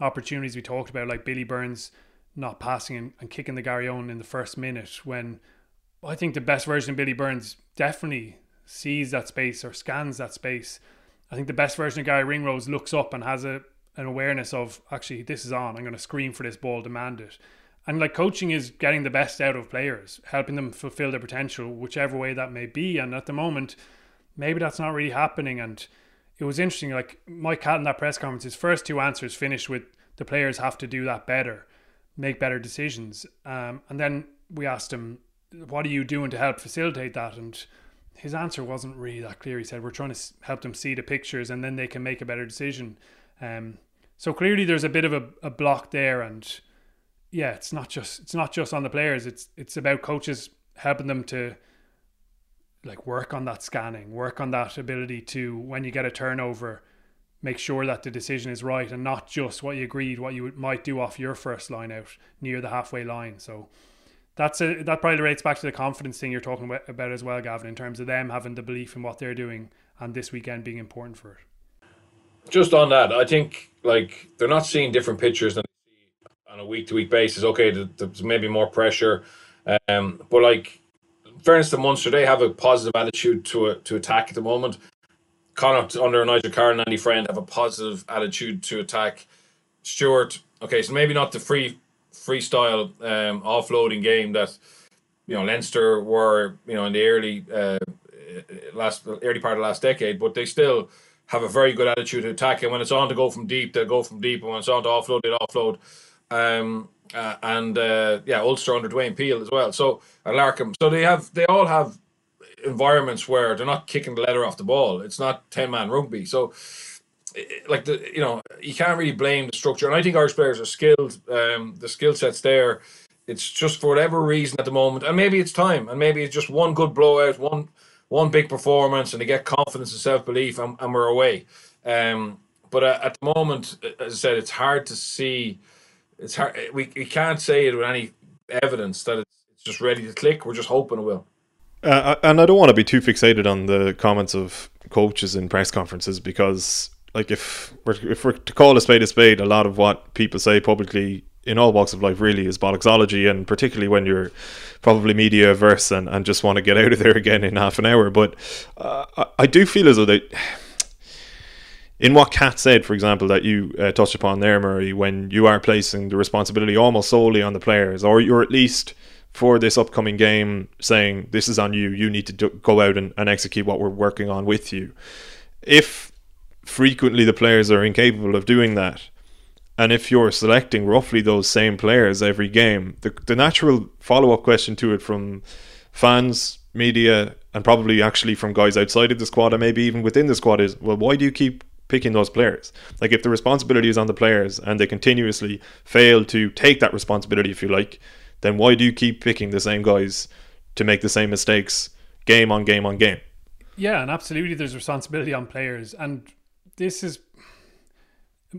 opportunities we talked about, like Billy Burns not passing and, and kicking the Garryowen in the first minute. When I think the best version of Billy Burns definitely sees that space or scans that space. I think the best version of Garry Ringrose looks up and has a an awareness of actually this is on. I'm going to scream for this ball, demand it. And like coaching is getting the best out of players, helping them fulfill their potential, whichever way that may be. And at the moment, maybe that's not really happening. And it was interesting. Like Mike Catt in that press conference, his first two answers finished with the players have to do that better, make better decisions. Um, and then we asked him, "What are you doing to help facilitate that?" And his answer wasn't really that clear. He said, "We're trying to help them see the pictures, and then they can make a better decision." Um, so clearly, there's a bit of a, a block there, and yeah, it's not just it's not just on the players. It's it's about coaches helping them to like work on that scanning, work on that ability to when you get a turnover, make sure that the decision is right and not just what you agreed, what you might do off your first line out near the halfway line. So that's a, that probably relates back to the confidence thing you're talking about, as well, Gavan, in terms of them having the belief in what they're doing and this weekend being important for it. Just on that, I think like they're not seeing different pictures than on a week to week basis. Okay, there's maybe more pressure, um, but like fairness to Munster, they have a positive attitude to a, to attack at the moment. Connacht under Nigel Carr and Andy Friend have a positive attitude to attack. Stewart, okay, so maybe not the free freestyle um, offloading game that you know Leinster were you know in the early uh, last early part of last decade, but they still have a very good attitude to attack. And when it's on to go from deep, they'll go from deep, and when it's on to offload, they'll offload. Um, uh, and uh, yeah, Ulster under Dwayne Peel as well. So and Larkham. So they have they all have environments where they're not kicking the leather off the ball. It's not ten man rugby. So like the you know you can't really blame the structure. And I think Irish players are skilled. Um, the skill sets there. It's just for whatever reason at the moment, and maybe it's time, and maybe it's just one good blowout, one one big performance, and they get confidence and self belief, and, and, we're away. Um, but uh, at the moment, as I said, it's hard to see it's hard. We, we can't say it with any evidence that it's, it's just ready to click. We're just hoping it will. Uh, and I don't want to be too fixated on the comments of coaches in press conferences because, like, if we're if we're to call a spade a spade, a lot of what people say publicly in all walks of life really is bollocksology, and particularly when you're probably media averse and, and just want to get out of there [LAUGHS] again in half an hour. But uh, I, I do feel as though they in what Catt said, for example, that you uh, touched upon there, Murray, when you are placing the responsibility almost solely on the players, or you're at least for this upcoming game saying this is on you, you need to do, go out and, and execute what we're working on with you. If frequently the players are incapable of doing that, and if you're selecting roughly those same players every game, the, the natural follow up question to it from fans, media, and probably actually from guys outside of the squad and maybe even within the squad is well, why do you keep picking those players. Like if the responsibility is on the players and they continuously fail to take that responsibility, if you like, then why do you keep picking the same guys to make the same mistakes game on game on game? Yeah, and absolutely there's responsibility on players. And this is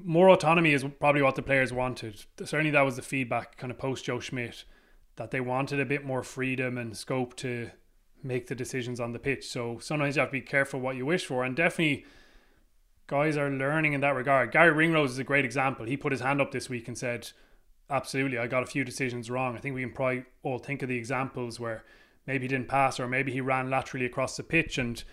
more autonomy is probably what the players wanted. Certainly that was the feedback kind of post Joe Schmidt that they wanted a bit more freedom and scope to make the decisions on the pitch. So sometimes you have to be careful what you wish for and definitely guys are learning in that regard. Gary Ringrose is a great example. He put his hand up this week and said, Absolutely, I got a few decisions wrong. I think we can probably all think of the examples where maybe he didn't pass or maybe he ran laterally across the pitch and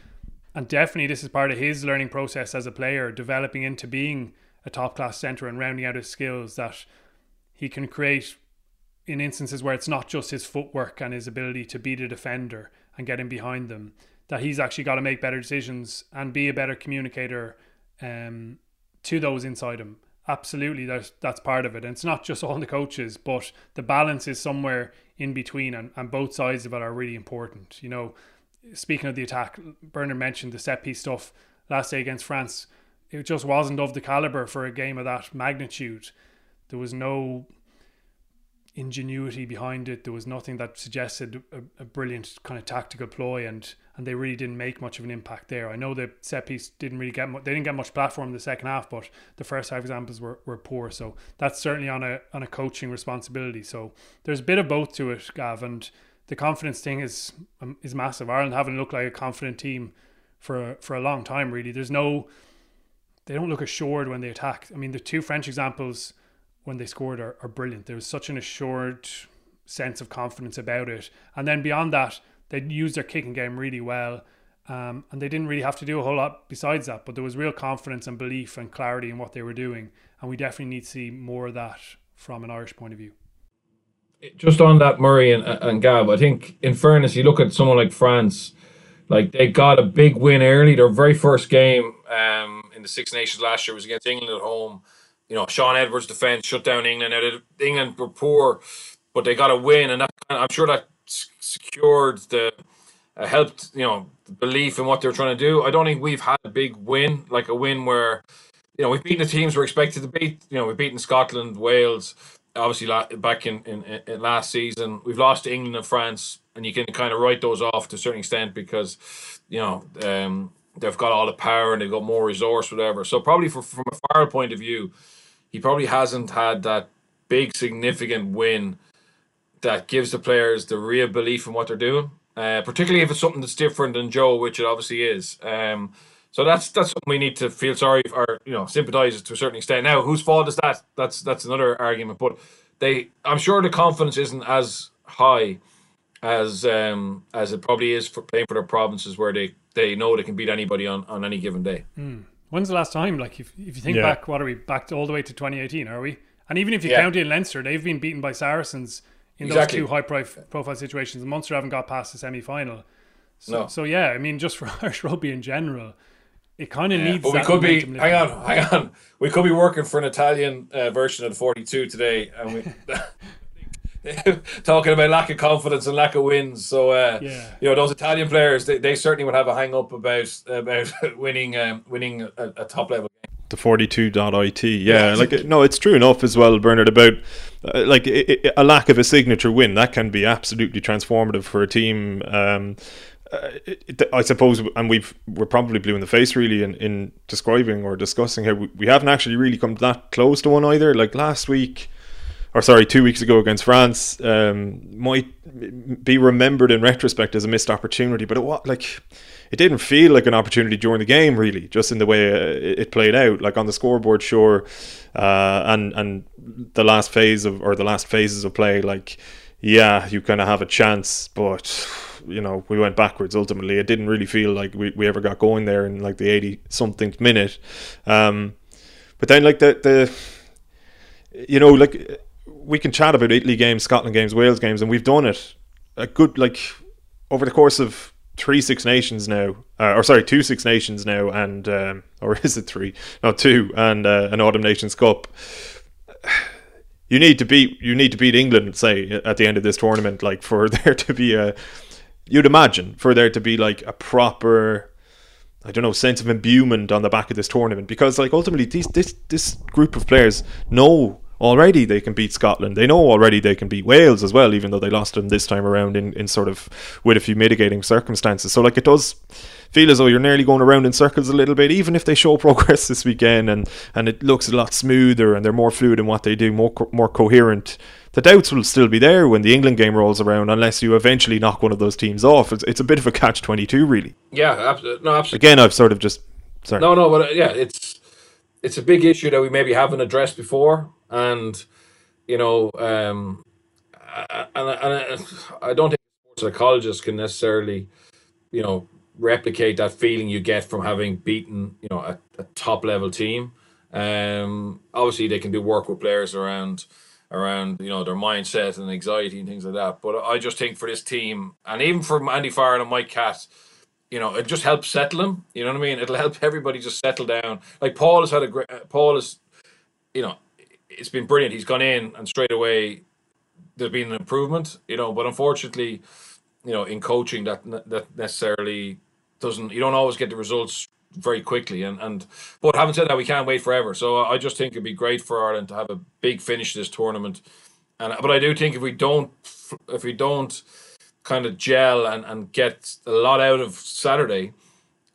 and definitely this is part of his learning process as a player, developing into being a top class centre and rounding out his skills that he can create in instances where it's not just his footwork and his ability to beat a defender and get in behind them, that he's actually got to make better decisions and be a better communicator um, to those inside him. Absolutely, that's that's part of it. And it's not just all the coaches, but the balance is somewhere in between, and, and both sides of it are really important. You know, speaking of the attack, Bernard mentioned the set piece stuff last day against France. It just wasn't of the caliber for a game of that magnitude. There was no ingenuity behind it. There was nothing that suggested a, a, brilliant kind of tactical ploy, and and they really didn't make much of an impact there. I know the set piece didn't really get much, they didn't get much platform in the second half, but the first half examples were, were poor. So that's certainly on a on a coaching responsibility. So there's a bit of both to it, Gav, and the confidence thing is um, is massive. Ireland haven't looked like a confident team for for a long time. Really, there's no they don't look assured when they attack. I mean, the two French examples when they scored are, are brilliant. There was such an assured sense of confidence about it, and then beyond that, they used their kicking game really well. Um, and they didn't really have to do a whole lot besides that, but there was real confidence and belief and clarity in what they were doing. And we definitely need to see more of that from an Irish point of view. Just on that, Murray and, and Gav, I think in fairness, you look at someone like France, like they got a big win early. Their very first game um, in the Six Nations last year was against England at home. You know, Shaun Edwards' defense shut down England. Now, England were poor, but they got a win, and that, I'm sure that secured the uh, helped you know belief in what they're trying to do. I don't think we've had a big win like a win where you know we've beaten the teams we're expected to beat. You know we've beaten Scotland, Wales, obviously back in, in, in last season. We've lost to England and France, and you can kind of write those off to a certain extent because you know um, they've got all the power and they've got more resource, whatever. So probably for, from a far point of view, he probably hasn't had that big significant win that gives the players the real belief in what they're doing. Uh, particularly if it's something that's different than Joe, which it obviously is. Um, so that's that's something we need to feel sorry for, or you know sympathise to a certain extent. Now, whose fault is that? That's that's another argument. But they, I'm sure the confidence isn't as high as um, as it probably is for playing for their provinces where they they know they can beat anybody on, on any given day. Mm. When's the last time? Like if if you think yeah. back, what are we back to all the way to 2018? Are we? And even if you yeah. count in Leinster, they've been beaten by Saracens in exactly. those two high profile situations. Munster haven't got past the semi final. So, no. so yeah, I mean, just for [LAUGHS] Irish rugby in general, it kind of yeah, needs. But we could be. Hang on, hang on. We could be working for an Italian uh, version of the forty-two today, and we. [LAUGHS] [LAUGHS] [LAUGHS] talking about lack of confidence and lack of wins. So uh, yeah. you know those Italian players, they, they certainly would have a hang up about about [LAUGHS] winning um, winning a, a top level game the 42.it yeah, yeah like no it's true enough as well bernard about uh, like it, it, a lack of a signature win that can be absolutely transformative for a team um, uh, it, I suppose, and we've we're probably blue in the face really in, in describing or discussing how we, we haven't actually really come that close to one either. Like last week, or sorry, two weeks ago against France, um, might be remembered in retrospect as a missed opportunity, but it was like it didn't feel like an opportunity during the game, really, just in the way uh, it played out. Like on the scoreboard, sure, uh, and and the last phase of or the last phases of play, like yeah, you kind of have a chance, but you know we went backwards. Ultimately, it didn't really feel like we, we ever got going there in like the eighty something minute. Um, but then like the the you know like we can chat about Italy games, Scotland games, Wales games, and we've done it a good like over the course of three Six Nations now, uh, or sorry, two Six Nations now, and um, [LAUGHS] or is it three? No, two, and uh, an Autumn Nations Cup. You need to beat you need to beat England, say at the end of this tournament, like for [LAUGHS] there to be a. You'd imagine for there to be like a proper, I don't know, sense of imbuement on the back of this tournament because like ultimately these this this group of players know already they can beat Scotland. They know already they can beat Wales as well, even though they lost them this time around in, in sort of with a few mitigating circumstances. So like it does feel as though you're nearly going around in circles a little bit, even if they show [LAUGHS] progress this weekend and, and it looks a lot smoother and they're more fluid in what they do, more co- more coherent. The doubts will still be there when the England game rolls around, unless you eventually knock one of those teams off. It's, it's a bit of a catch twenty two, really. Yeah, absolutely. No, absolutely. Again, I've sort of just sorry. No, no, but uh, yeah, it's it's a big issue that we maybe haven't addressed before and you know, um, and, and I don't think psychologists can necessarily, you know, replicate that feeling you get from having beaten, you know, a, a top level team. Um, obviously, they can do work with players around around you know their mindset and anxiety and things like that. But I just think for this team, and even for Andy Farrell and Mike Catt, you know, it just helps settle them. You know what I mean? It'll help everybody just settle down. Like Paul has had a great. Paul is, you know, it's been brilliant. He's gone in and straight away there's been an improvement, you know. But unfortunately, you know, in coaching that that necessarily doesn't. You don't always get the results very quickly. And and but having said that, we can't wait forever. So I just think it'd be great for Ireland to have a big finish this tournament. And but I do think if we don't if we don't kind of gel and, and get a lot out of Saturday,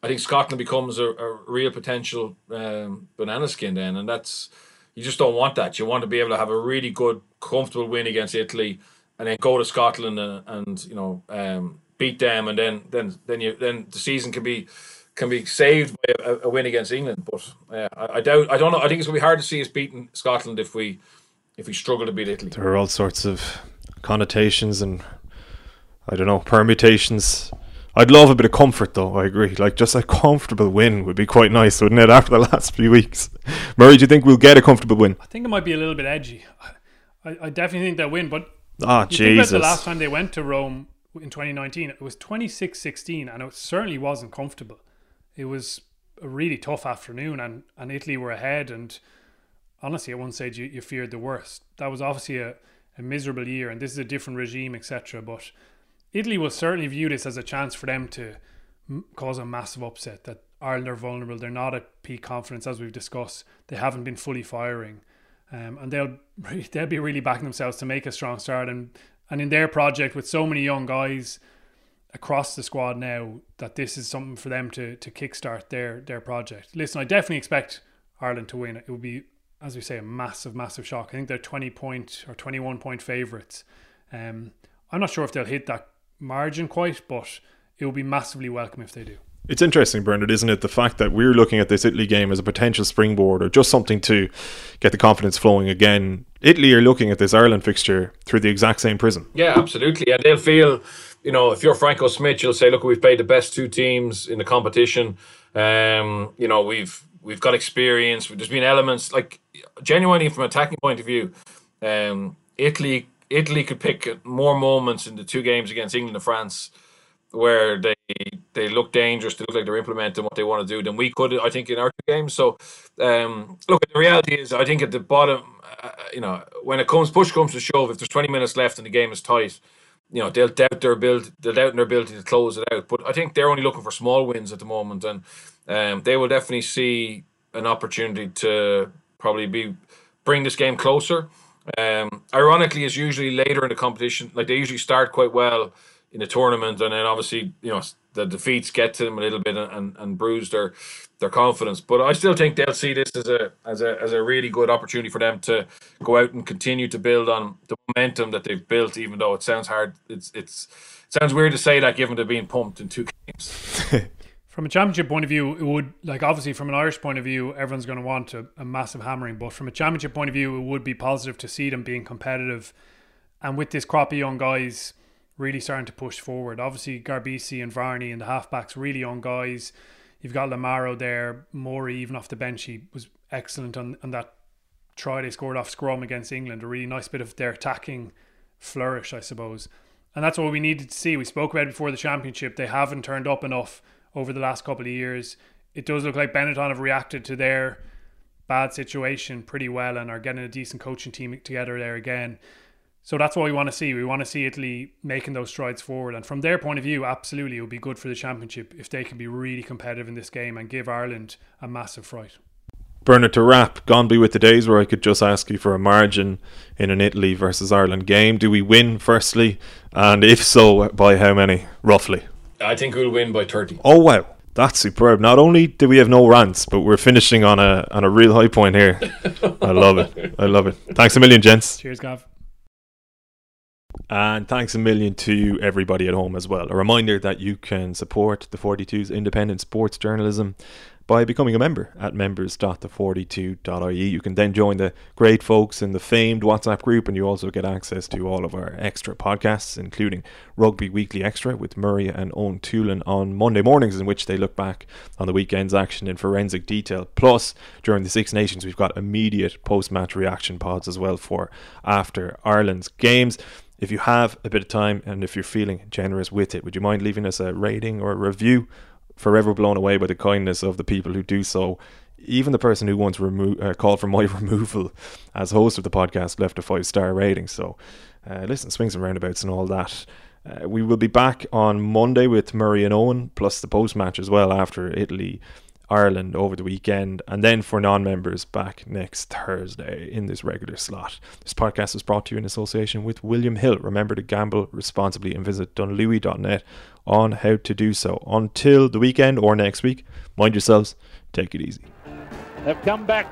I think Scotland becomes a, a real potential um, banana skin then, and that's you just don't want that. You want to be able to have a really good, comfortable win against Italy, and then go to Scotland and, and you know um, beat them, and then then then you then the season can be can be saved by a, a win against England. But uh, I, I, doubt. I don't know. I think it's gonna be hard to see us beating Scotland if we if we struggle to beat Italy. There are all sorts of connotations and I don't know permutations. I'd love a bit of comfort though. I agree. Like just a comfortable win would be quite nice, wouldn't it? [LAUGHS] After the last few weeks, Murray, do you think we'll get a comfortable win? I think it might be a little bit edgy. I, I definitely think they'll win, but ah, you Jesus! the last time they went to Rome in 2019, it was 26-16, and it certainly wasn't comfortable. It was a really tough afternoon, and, and Italy were ahead. And honestly, at one stage, you, you feared the worst. That was obviously a, a miserable year, and this is a different regime, etc. But Italy will certainly view this as a chance for them to m- cause a massive upset. That Ireland are vulnerable. They're not at peak confidence, as we've discussed. They haven't been fully firing, um, and they'll [LAUGHS] they'll be really backing themselves to make a strong start. And and in their project with so many young guys across the squad now, that this is something for them to to kickstart their their project. Listen, I definitely expect Ireland to win. It would be, as we say, a massive, massive shock. I think they're twenty point or twenty one point favourites. Um, I'm not sure if they'll hit that margin quite, but it will be massively welcome if they do. It's interesting, Bernard, isn't it? The fact that we're looking at this Italy game as a potential springboard or just something to get the confidence flowing again. Italy are looking at this Ireland fixture through the exact same prism. Yeah, absolutely. And they'll feel, you know, if you're Franco Smith, you'll say, look, we've played the best two teams in the competition. Um, you know, we've we've got experience. There's been elements like genuinely from an attacking point of view. Um, Italy Italy could pick more moments in the two games against England and France where they they look dangerous, they look like they're implementing what they want to do than we could, I think, in our two games. So, um, look, the reality is, I think at the bottom, uh, you know, when it comes push comes to shove, if there's 20 minutes left and the game is tight, you know, they'll doubt their ability, they'll doubt their ability to close it out. But I think they're only looking for small wins at the moment, and um, they will definitely see an opportunity to probably be bring this game closer. Um, ironically, it's usually later in the competition. Like they usually start quite well in the tournament, and then obviously you know the defeats get to them a little bit and, and, and bruise their their confidence. But I still think they'll see this as a as a as a really good opportunity for them to go out and continue to build on the momentum that they've built. Even though it sounds hard, it's it's it sounds weird to say that given they're being pumped in two games. [LAUGHS] From a championship point of view, it would like obviously from an Irish point of view, everyone's going to want a, a massive hammering. But from a championship point of view, it would be positive to see them being competitive, and with this crop of young guys really starting to push forward. Obviously, Garbisi and Varney and the halfbacks, really young guys. You've got Lamaro there, Murray even off the bench. He was excellent on, on that try they scored off scrum against England. A really nice bit of their attacking flourish, I suppose. And that's what we needed to see. We spoke about it before the championship. They haven't turned up enough over the last couple of years. It does look like Benetton have reacted to their bad situation pretty well and are getting a decent coaching team together there again. So that's what we want to see. We want to see Italy making those strides forward. And from their point of view, absolutely, it would be good for the championship if they can be really competitive in this game and give Ireland a massive fright. Bernard to wrap, gone be with the days where I could just ask you for a margin in an Italy versus Ireland game. Do we win, firstly? And if so, by how many, roughly? I think we'll win by 30. Oh, wow. That's superb. Not only do we have no rants, but we're finishing on a on a real high point here. I love it. I love it. Thanks a million, gents. Cheers, Gav. And thanks a million to everybody at home as well. A reminder that you can support the 42's independent sports journalism by becoming a member at members.the42.ie. You can then join the great folks in the famed WhatsApp group, and you also get access to all of our extra podcasts, including Rugby Weekly Extra with Murray and Eoin Toolan on Monday mornings, in which they look back on the weekend's action in forensic detail. Plus, during the Six Nations, we've got immediate post match reaction pods as well for after Ireland's games. If you have a bit of time and if you're feeling generous with it, would you mind leaving us a rating or a review? Forever blown away by the kindness of the people who do so. Even the person who once remo- uh, called for [LAUGHS] my removal as host of the podcast left a five star rating. So, uh, listen, swings and roundabouts and all that. Uh, we will be back on Monday with Murray and Eoin, plus the post match as well after Italy Ireland over the weekend, and then for non members back next Thursday in this regular slot. This podcast is brought to you in association with William Hill. Remember to gamble responsibly and visit dunlewy.net on how to do so. Until the weekend or next week, mind yourselves, take it easy. They've come back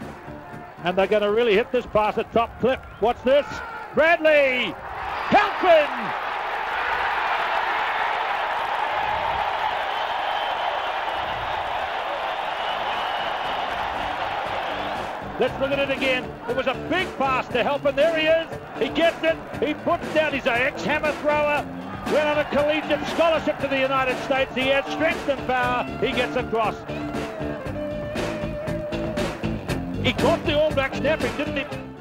and they're going to really hit this pass at top clip. What's this? Bradley! Kelvin! Let's look at it again. It was a big pass to help, and there he is. He gets it. He puts down. He's an ex-hammer thrower. Went on a collegiate scholarship to the United States. He has strength and power. He gets across. He caught the All Blacks napping, didn't he?